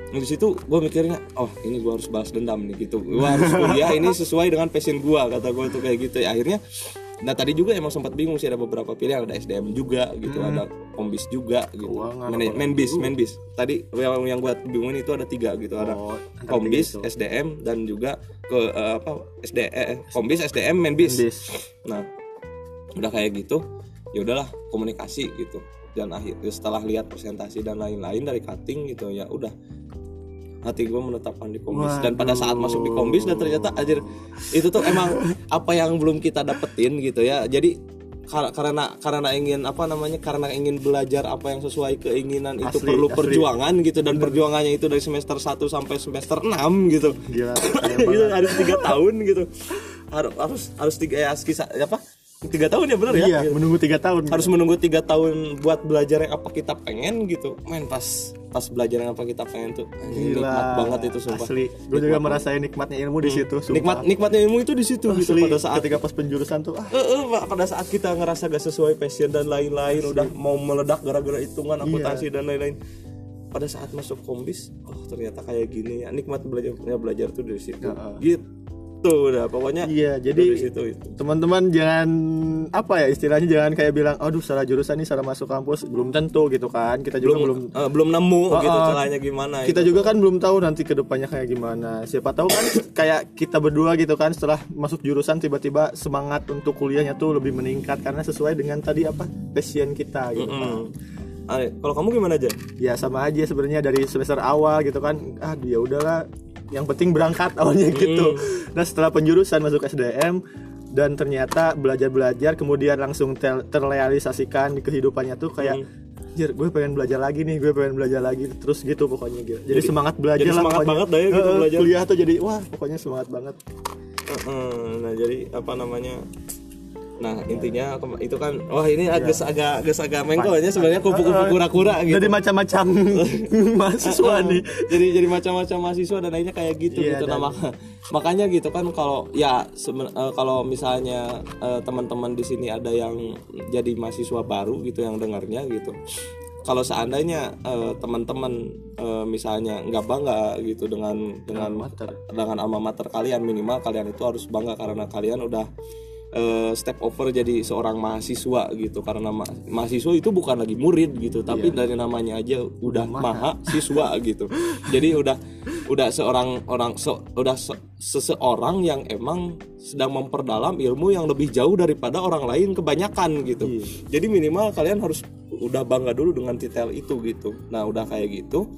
[SPEAKER 2] Nah, di situ gue mikirnya oh ini gue harus balas dendam nih gitu gue harus kuliah ini sesuai dengan passion gue kata gue tuh kayak gitu ya akhirnya nah tadi juga emang sempat bingung sih ada beberapa pilihan ada SDM juga gitu ada kombis juga gitu.
[SPEAKER 1] Keuangan,
[SPEAKER 2] Mana-
[SPEAKER 1] apa-
[SPEAKER 2] menbis menbis tadi yang yang gue bingungin itu ada tiga gitu ada
[SPEAKER 1] Oh,
[SPEAKER 2] kombis
[SPEAKER 1] tiga itu.
[SPEAKER 2] SDM dan juga ke eh, apa SD eh, kombis SDM menbis
[SPEAKER 1] Menbis.
[SPEAKER 2] nah udah kayak gitu ya udahlah komunikasi gitu. Dan akhir setelah lihat presentasi dan lain-lain dari cutting gitu ya udah hati gue menetapkan di kombis. Dan pada saat masuk di kombis dan ternyata anjir itu tuh emang apa yang belum kita dapetin gitu ya. Jadi kar- karena karena ingin apa namanya karena ingin belajar apa yang sesuai keinginan itu
[SPEAKER 1] Asli,
[SPEAKER 2] perlu
[SPEAKER 1] asli.
[SPEAKER 2] perjuangan gitu. Dan perjuangannya itu dari semester 1 sampai semester 6 gitu.
[SPEAKER 1] Gila *laughs*
[SPEAKER 2] gitu harus tiga tahun gitu. Harus harus harus tiga ya kisah apa tiga tahun ya benar ya?
[SPEAKER 1] Iya menunggu tiga tahun.
[SPEAKER 2] Harus menunggu tiga tahun buat belajar yang apa kita pengen gitu. Main pas pas belajar yang apa kita pengen tuh.
[SPEAKER 1] Gila
[SPEAKER 2] nikmat banget itu sumpah.
[SPEAKER 1] asli. Gue juga merasain nikmatnya ilmu di situ sumpah.
[SPEAKER 2] nikmat nikmatnya ilmu itu di situ gitu pada saat
[SPEAKER 1] ketika pas penjurusan tuh ah.
[SPEAKER 2] Pada saat kita ngerasa gak sesuai passion dan lain-lain udah mau meledak gara-gara hitungan akuntansi dan lain-lain. Pada saat masuk kombis oh ternyata kayak gini ya. Nikmat belajar belajar tuh dari situ. Gitu udah pokoknya
[SPEAKER 1] iya jadi
[SPEAKER 2] situ itu
[SPEAKER 1] teman-teman jangan apa ya istilahnya jangan kayak bilang aduh salah jurusan nih salah masuk kampus. Belum tentu gitu kan. Kita juga belum,
[SPEAKER 2] Eh, belum nemu gitu
[SPEAKER 1] ah.
[SPEAKER 2] caranya gimana
[SPEAKER 1] kita juga kan belum tahu nanti ke depannya kayak gimana. Siapa tahu kan kayak kita berdua gitu kan setelah masuk jurusan tiba-tiba semangat untuk kuliahnya tuh lebih meningkat karena sesuai dengan tadi apa passion kita gitu
[SPEAKER 2] Hmm. Ah, kalau kamu gimana aja
[SPEAKER 1] ya sama aja sebenarnya dari semester awal gitu kan. Ah dia udahlah yang penting berangkat awalnya gitu nah setelah penjurusan masuk SDM dan ternyata belajar-belajar kemudian langsung ter- terrealisasikan di kehidupannya tuh kayak Jir, gue pengen belajar lagi nih, gue pengen belajar lagi terus gitu pokoknya gitu. Jadi, semangat belajar
[SPEAKER 2] jadi
[SPEAKER 1] lah
[SPEAKER 2] semangat
[SPEAKER 1] pokoknya.
[SPEAKER 2] banget dah ya gitu
[SPEAKER 1] Heeh,
[SPEAKER 2] belajar.
[SPEAKER 1] Kuliah tuh jadi wah pokoknya semangat banget.
[SPEAKER 2] Heeh, nah jadi apa namanya nah intinya kema- itu kan wah ini agak agak agak agak mengkolnya sebenarnya kupu-kupu kura-kura gitu.
[SPEAKER 1] Dari macam-macam *laughs* mahasiswa nih.
[SPEAKER 2] jadi jadi macam-macam mahasiswa dan akhirnya kayak gitu
[SPEAKER 1] Iya,
[SPEAKER 2] gitu. Nah,
[SPEAKER 1] dan-
[SPEAKER 2] maka- makanya gitu kan kalau ya seben- eh, kalau misalnya eh, teman-teman di sini ada yang jadi mahasiswa baru gitu yang dengarnya gitu kalau seandainya eh, teman-teman eh, misalnya nggak bangga gitu dengan dengan dengan alma mater kalian minimal kalian itu harus bangga karena kalian udah eh, step over jadi seorang mahasiswa gitu. Karena ma- mahasiswa itu bukan lagi murid gitu tapi dari namanya aja udah mahasiswa *laughs* gitu. Jadi udah udah seorang orang se- udah se- seseorang yang emang sedang memperdalam ilmu yang lebih jauh daripada orang lain kebanyakan gitu. Jadi minimal kalian harus udah bangga dulu dengan titel itu gitu. Nah udah kayak gitu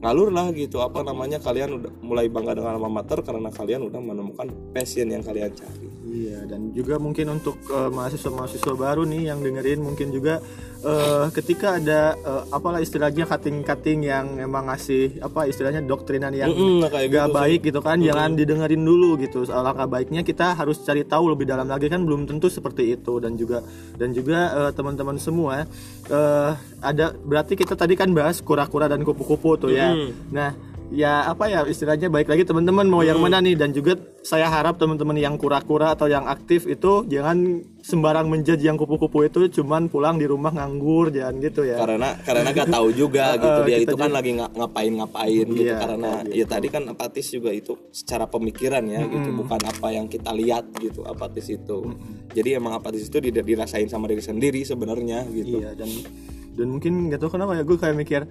[SPEAKER 2] ngalur lah gitu. Apa namanya kalian udah mulai bangga dengan alma mater karena kalian udah menemukan passion yang kalian cari
[SPEAKER 1] Iya dan juga mungkin untuk eh, mahasiswa-mahasiswa baru nih yang dengerin mungkin juga eh, ketika ada eh, apalah istilahnya cutting-cutting yang emang ngasih apa istilahnya doktrinan yang
[SPEAKER 2] Mm, kayak
[SPEAKER 1] gak
[SPEAKER 2] gitu sih.
[SPEAKER 1] baik gitu kan jangan didengerin dulu gitu. Alangkah baiknya kita harus cari tahu lebih dalam lagi kan belum tentu seperti itu. Dan juga dan juga eh, teman-teman semua eh, ada berarti kita tadi kan bahas kura-kura dan kupu-kupu tuh ya. Nah ya apa ya istilahnya baik lagi teman-teman mau yang mana nih? Dan juga saya harap teman-teman yang kura-kura atau yang aktif itu jangan sembarang menjudge yang kupu-kupu itu cuman pulang di rumah nganggur jangan gitu ya.
[SPEAKER 2] Karena karena gak tahu juga *laughs* gitu.
[SPEAKER 1] Eh,
[SPEAKER 2] dia
[SPEAKER 1] kita
[SPEAKER 2] itu kan lagi nga- ngapain-ngapain gitu.
[SPEAKER 1] Iya,
[SPEAKER 2] karena ya tadi kan apatis juga itu secara pemikiran ya gitu. Bukan apa yang kita lihat gitu apatis itu. Jadi emang apatis itu di- dirasain sama diri sendiri sebenarnya gitu.
[SPEAKER 1] Iya dan dan mungkin nggak tahu kenapa ya gue kayak mikir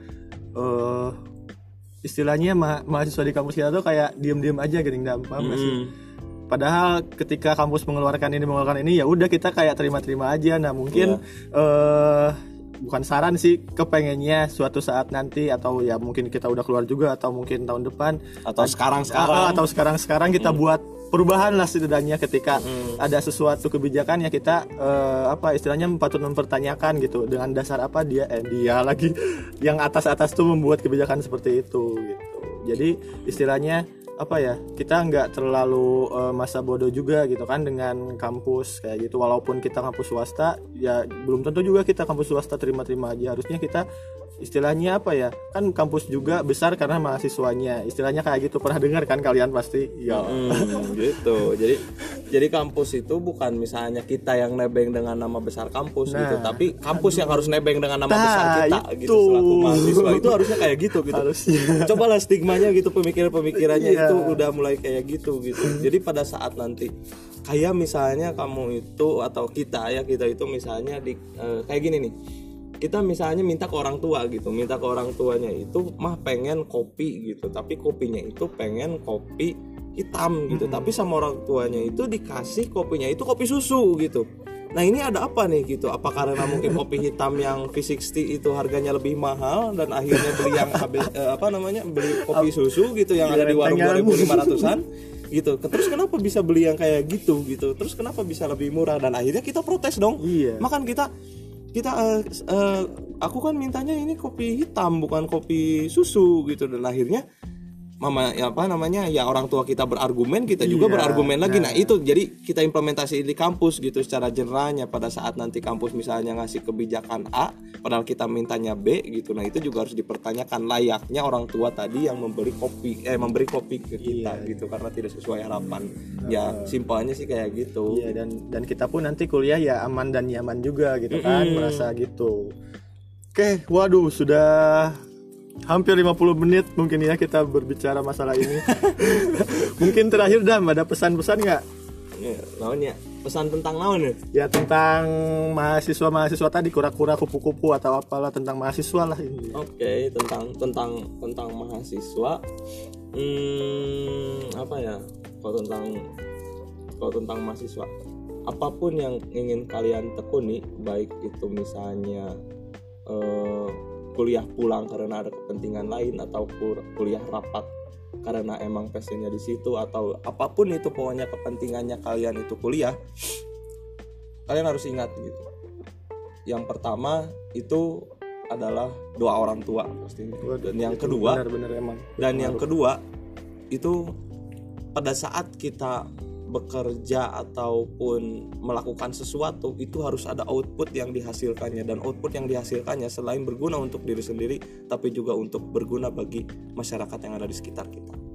[SPEAKER 1] eh istilahnya ma- mahasiswa di kampus kita tuh kayak diem-diem aja gitu nggak paham nggak sih? Padahal ketika kampus mengeluarkan ini mengeluarkan ini ya udah kita kayak terima-terima aja. Nah mungkin eh bukan saran sih kepengennya suatu saat nanti atau ya mungkin kita udah keluar juga atau mungkin tahun depan.
[SPEAKER 2] Atau sekarang
[SPEAKER 1] Ah,
[SPEAKER 2] sekarang
[SPEAKER 1] atau sekarang sekarang kita buat perubahan lah setidaknya ketika ada sesuatu kebijakan ya kita eh, apa istilahnya patut mempertanyakan gitu. Dengan dasar apa dia eh, dia lagi *laughs* yang atas atas tuh membuat kebijakan seperti itu gitu. Jadi istilahnya apa ya kita nggak terlalu eh, masa bodoh juga gitu kan dengan kampus kayak gitu. Walaupun kita kampus swasta ya belum tentu juga kita kampus swasta terima-terima aja. Harusnya kita istilahnya apa ya? Kan kampus juga besar karena mahasiswanya. Istilahnya kayak gitu. Pernah dengar kan kalian pasti? Ya
[SPEAKER 2] Hmm, *laughs* gitu. Jadi jadi kampus itu bukan misalnya kita yang nebeng dengan nama besar kampus gitu tapi kampus yang harus nebeng dengan nama
[SPEAKER 1] Nah,
[SPEAKER 2] besar kita gitu
[SPEAKER 1] itu.
[SPEAKER 2] selaku mahasiswa. Itu harusnya kayak gitu gitu.
[SPEAKER 1] Harusnya.
[SPEAKER 2] cobalah stigmanya gitu pemikiran-pemikirannya
[SPEAKER 1] Iya.
[SPEAKER 2] itu udah mulai kayak gitu gitu. Jadi pada saat nanti kayak misalnya kamu itu atau kita ya kita itu misalnya di eh, kayak gini nih kita misalnya minta ke orang tua gitu minta ke orang tuanya itu mah pengen kopi gitu tapi kopinya itu pengen kopi hitam gitu. Tapi sama orang tuanya itu dikasih kopinya itu kopi susu gitu. Nah ini ada apa nih gitu? Apa karena mungkin kopi hitam yang V60 itu harganya lebih mahal dan akhirnya beli yang habis eh, apa namanya beli kopi susu gitu yang ada di warung
[SPEAKER 1] Gerentengan.
[SPEAKER 2] 2500an gitu. Terus kenapa bisa beli yang kayak gitu gitu? Terus kenapa bisa lebih murah? Dan akhirnya kita protes dong.
[SPEAKER 1] Iya.
[SPEAKER 2] makan kita kita eh, eh, aku kan mintanya ini kopi hitam bukan kopi susu gitu. Dan akhirnya mama ya apa namanya ya orang tua kita berargumen kita juga
[SPEAKER 1] Iya,
[SPEAKER 2] berargumen lagi. Nah itu jadi kita implementasi di kampus gitu secara generalnya. Pada saat nanti kampus misalnya ngasih kebijakan A padahal kita mintanya B gitu. Nah itu juga harus dipertanyakan layaknya orang tua tadi yang memberi kopi eh memberi kopi ke kita gitu karena tidak sesuai harapan. Ya simpelnya sih kayak gitu.
[SPEAKER 1] Iya dan dan kita pun nanti kuliah ya aman dan nyaman juga gitu kan merasa gitu. Oke, waduh sudah hampir 50 menit mungkin ya kita berbicara masalah ini. *laughs* mungkin terakhir Dam ada pesan-pesan nggak
[SPEAKER 2] Ya, naonnya pesan tentang naon ya
[SPEAKER 1] ya tentang mahasiswa-mahasiswa tadi kura-kura kupu-kupu atau apalah tentang mahasiswa lah ini.
[SPEAKER 2] Oke, tentang tentang tentang mahasiswa. Hmm, apa ya? Kalau tentang kalau tentang mahasiswa, apa pun yang ingin kalian tekuni, baik itu misalnya eh, kuliah pulang karena ada kepentingan lain atau kuliah rapat karena emang passionnya di situ atau apa pun itu pokoknya kepentingannya kalian itu kuliah, kalian harus ingat gitu. Yang pertama itu adalah doa orang tua pastinya. Dan yang kedua
[SPEAKER 1] benar-benar emang.
[SPEAKER 2] dan yang kedua itu pada saat kita bekerja ataupun melakukan sesuatu itu harus ada output yang dihasilkannya dan output yang dihasilkannya selain berguna untuk diri sendiri tapi juga untuk berguna bagi masyarakat yang ada di sekitar kita.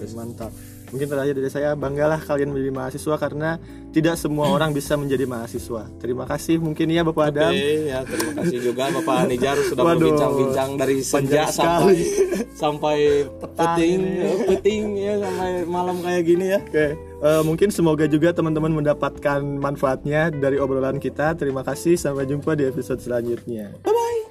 [SPEAKER 1] Oke, mantap. Mungkin terakhir dari saya banggalah kalian menjadi mahasiswa karena tidak semua orang bisa menjadi mahasiswa. Terima kasih mungkin ya Bapak Adam.
[SPEAKER 2] Oke, ya terima kasih juga Bapak Nijar sudah
[SPEAKER 1] Waduh,
[SPEAKER 2] berbincang-bincang dari senja sampai sampai
[SPEAKER 1] Petang
[SPEAKER 2] peting, ya, peting ya sampai malam kayak gini ya.
[SPEAKER 1] Oke, eh, mungkin semoga juga teman-teman mendapatkan manfaatnya dari obrolan kita. Terima kasih, sampai jumpa di episode selanjutnya.
[SPEAKER 2] Bye bye.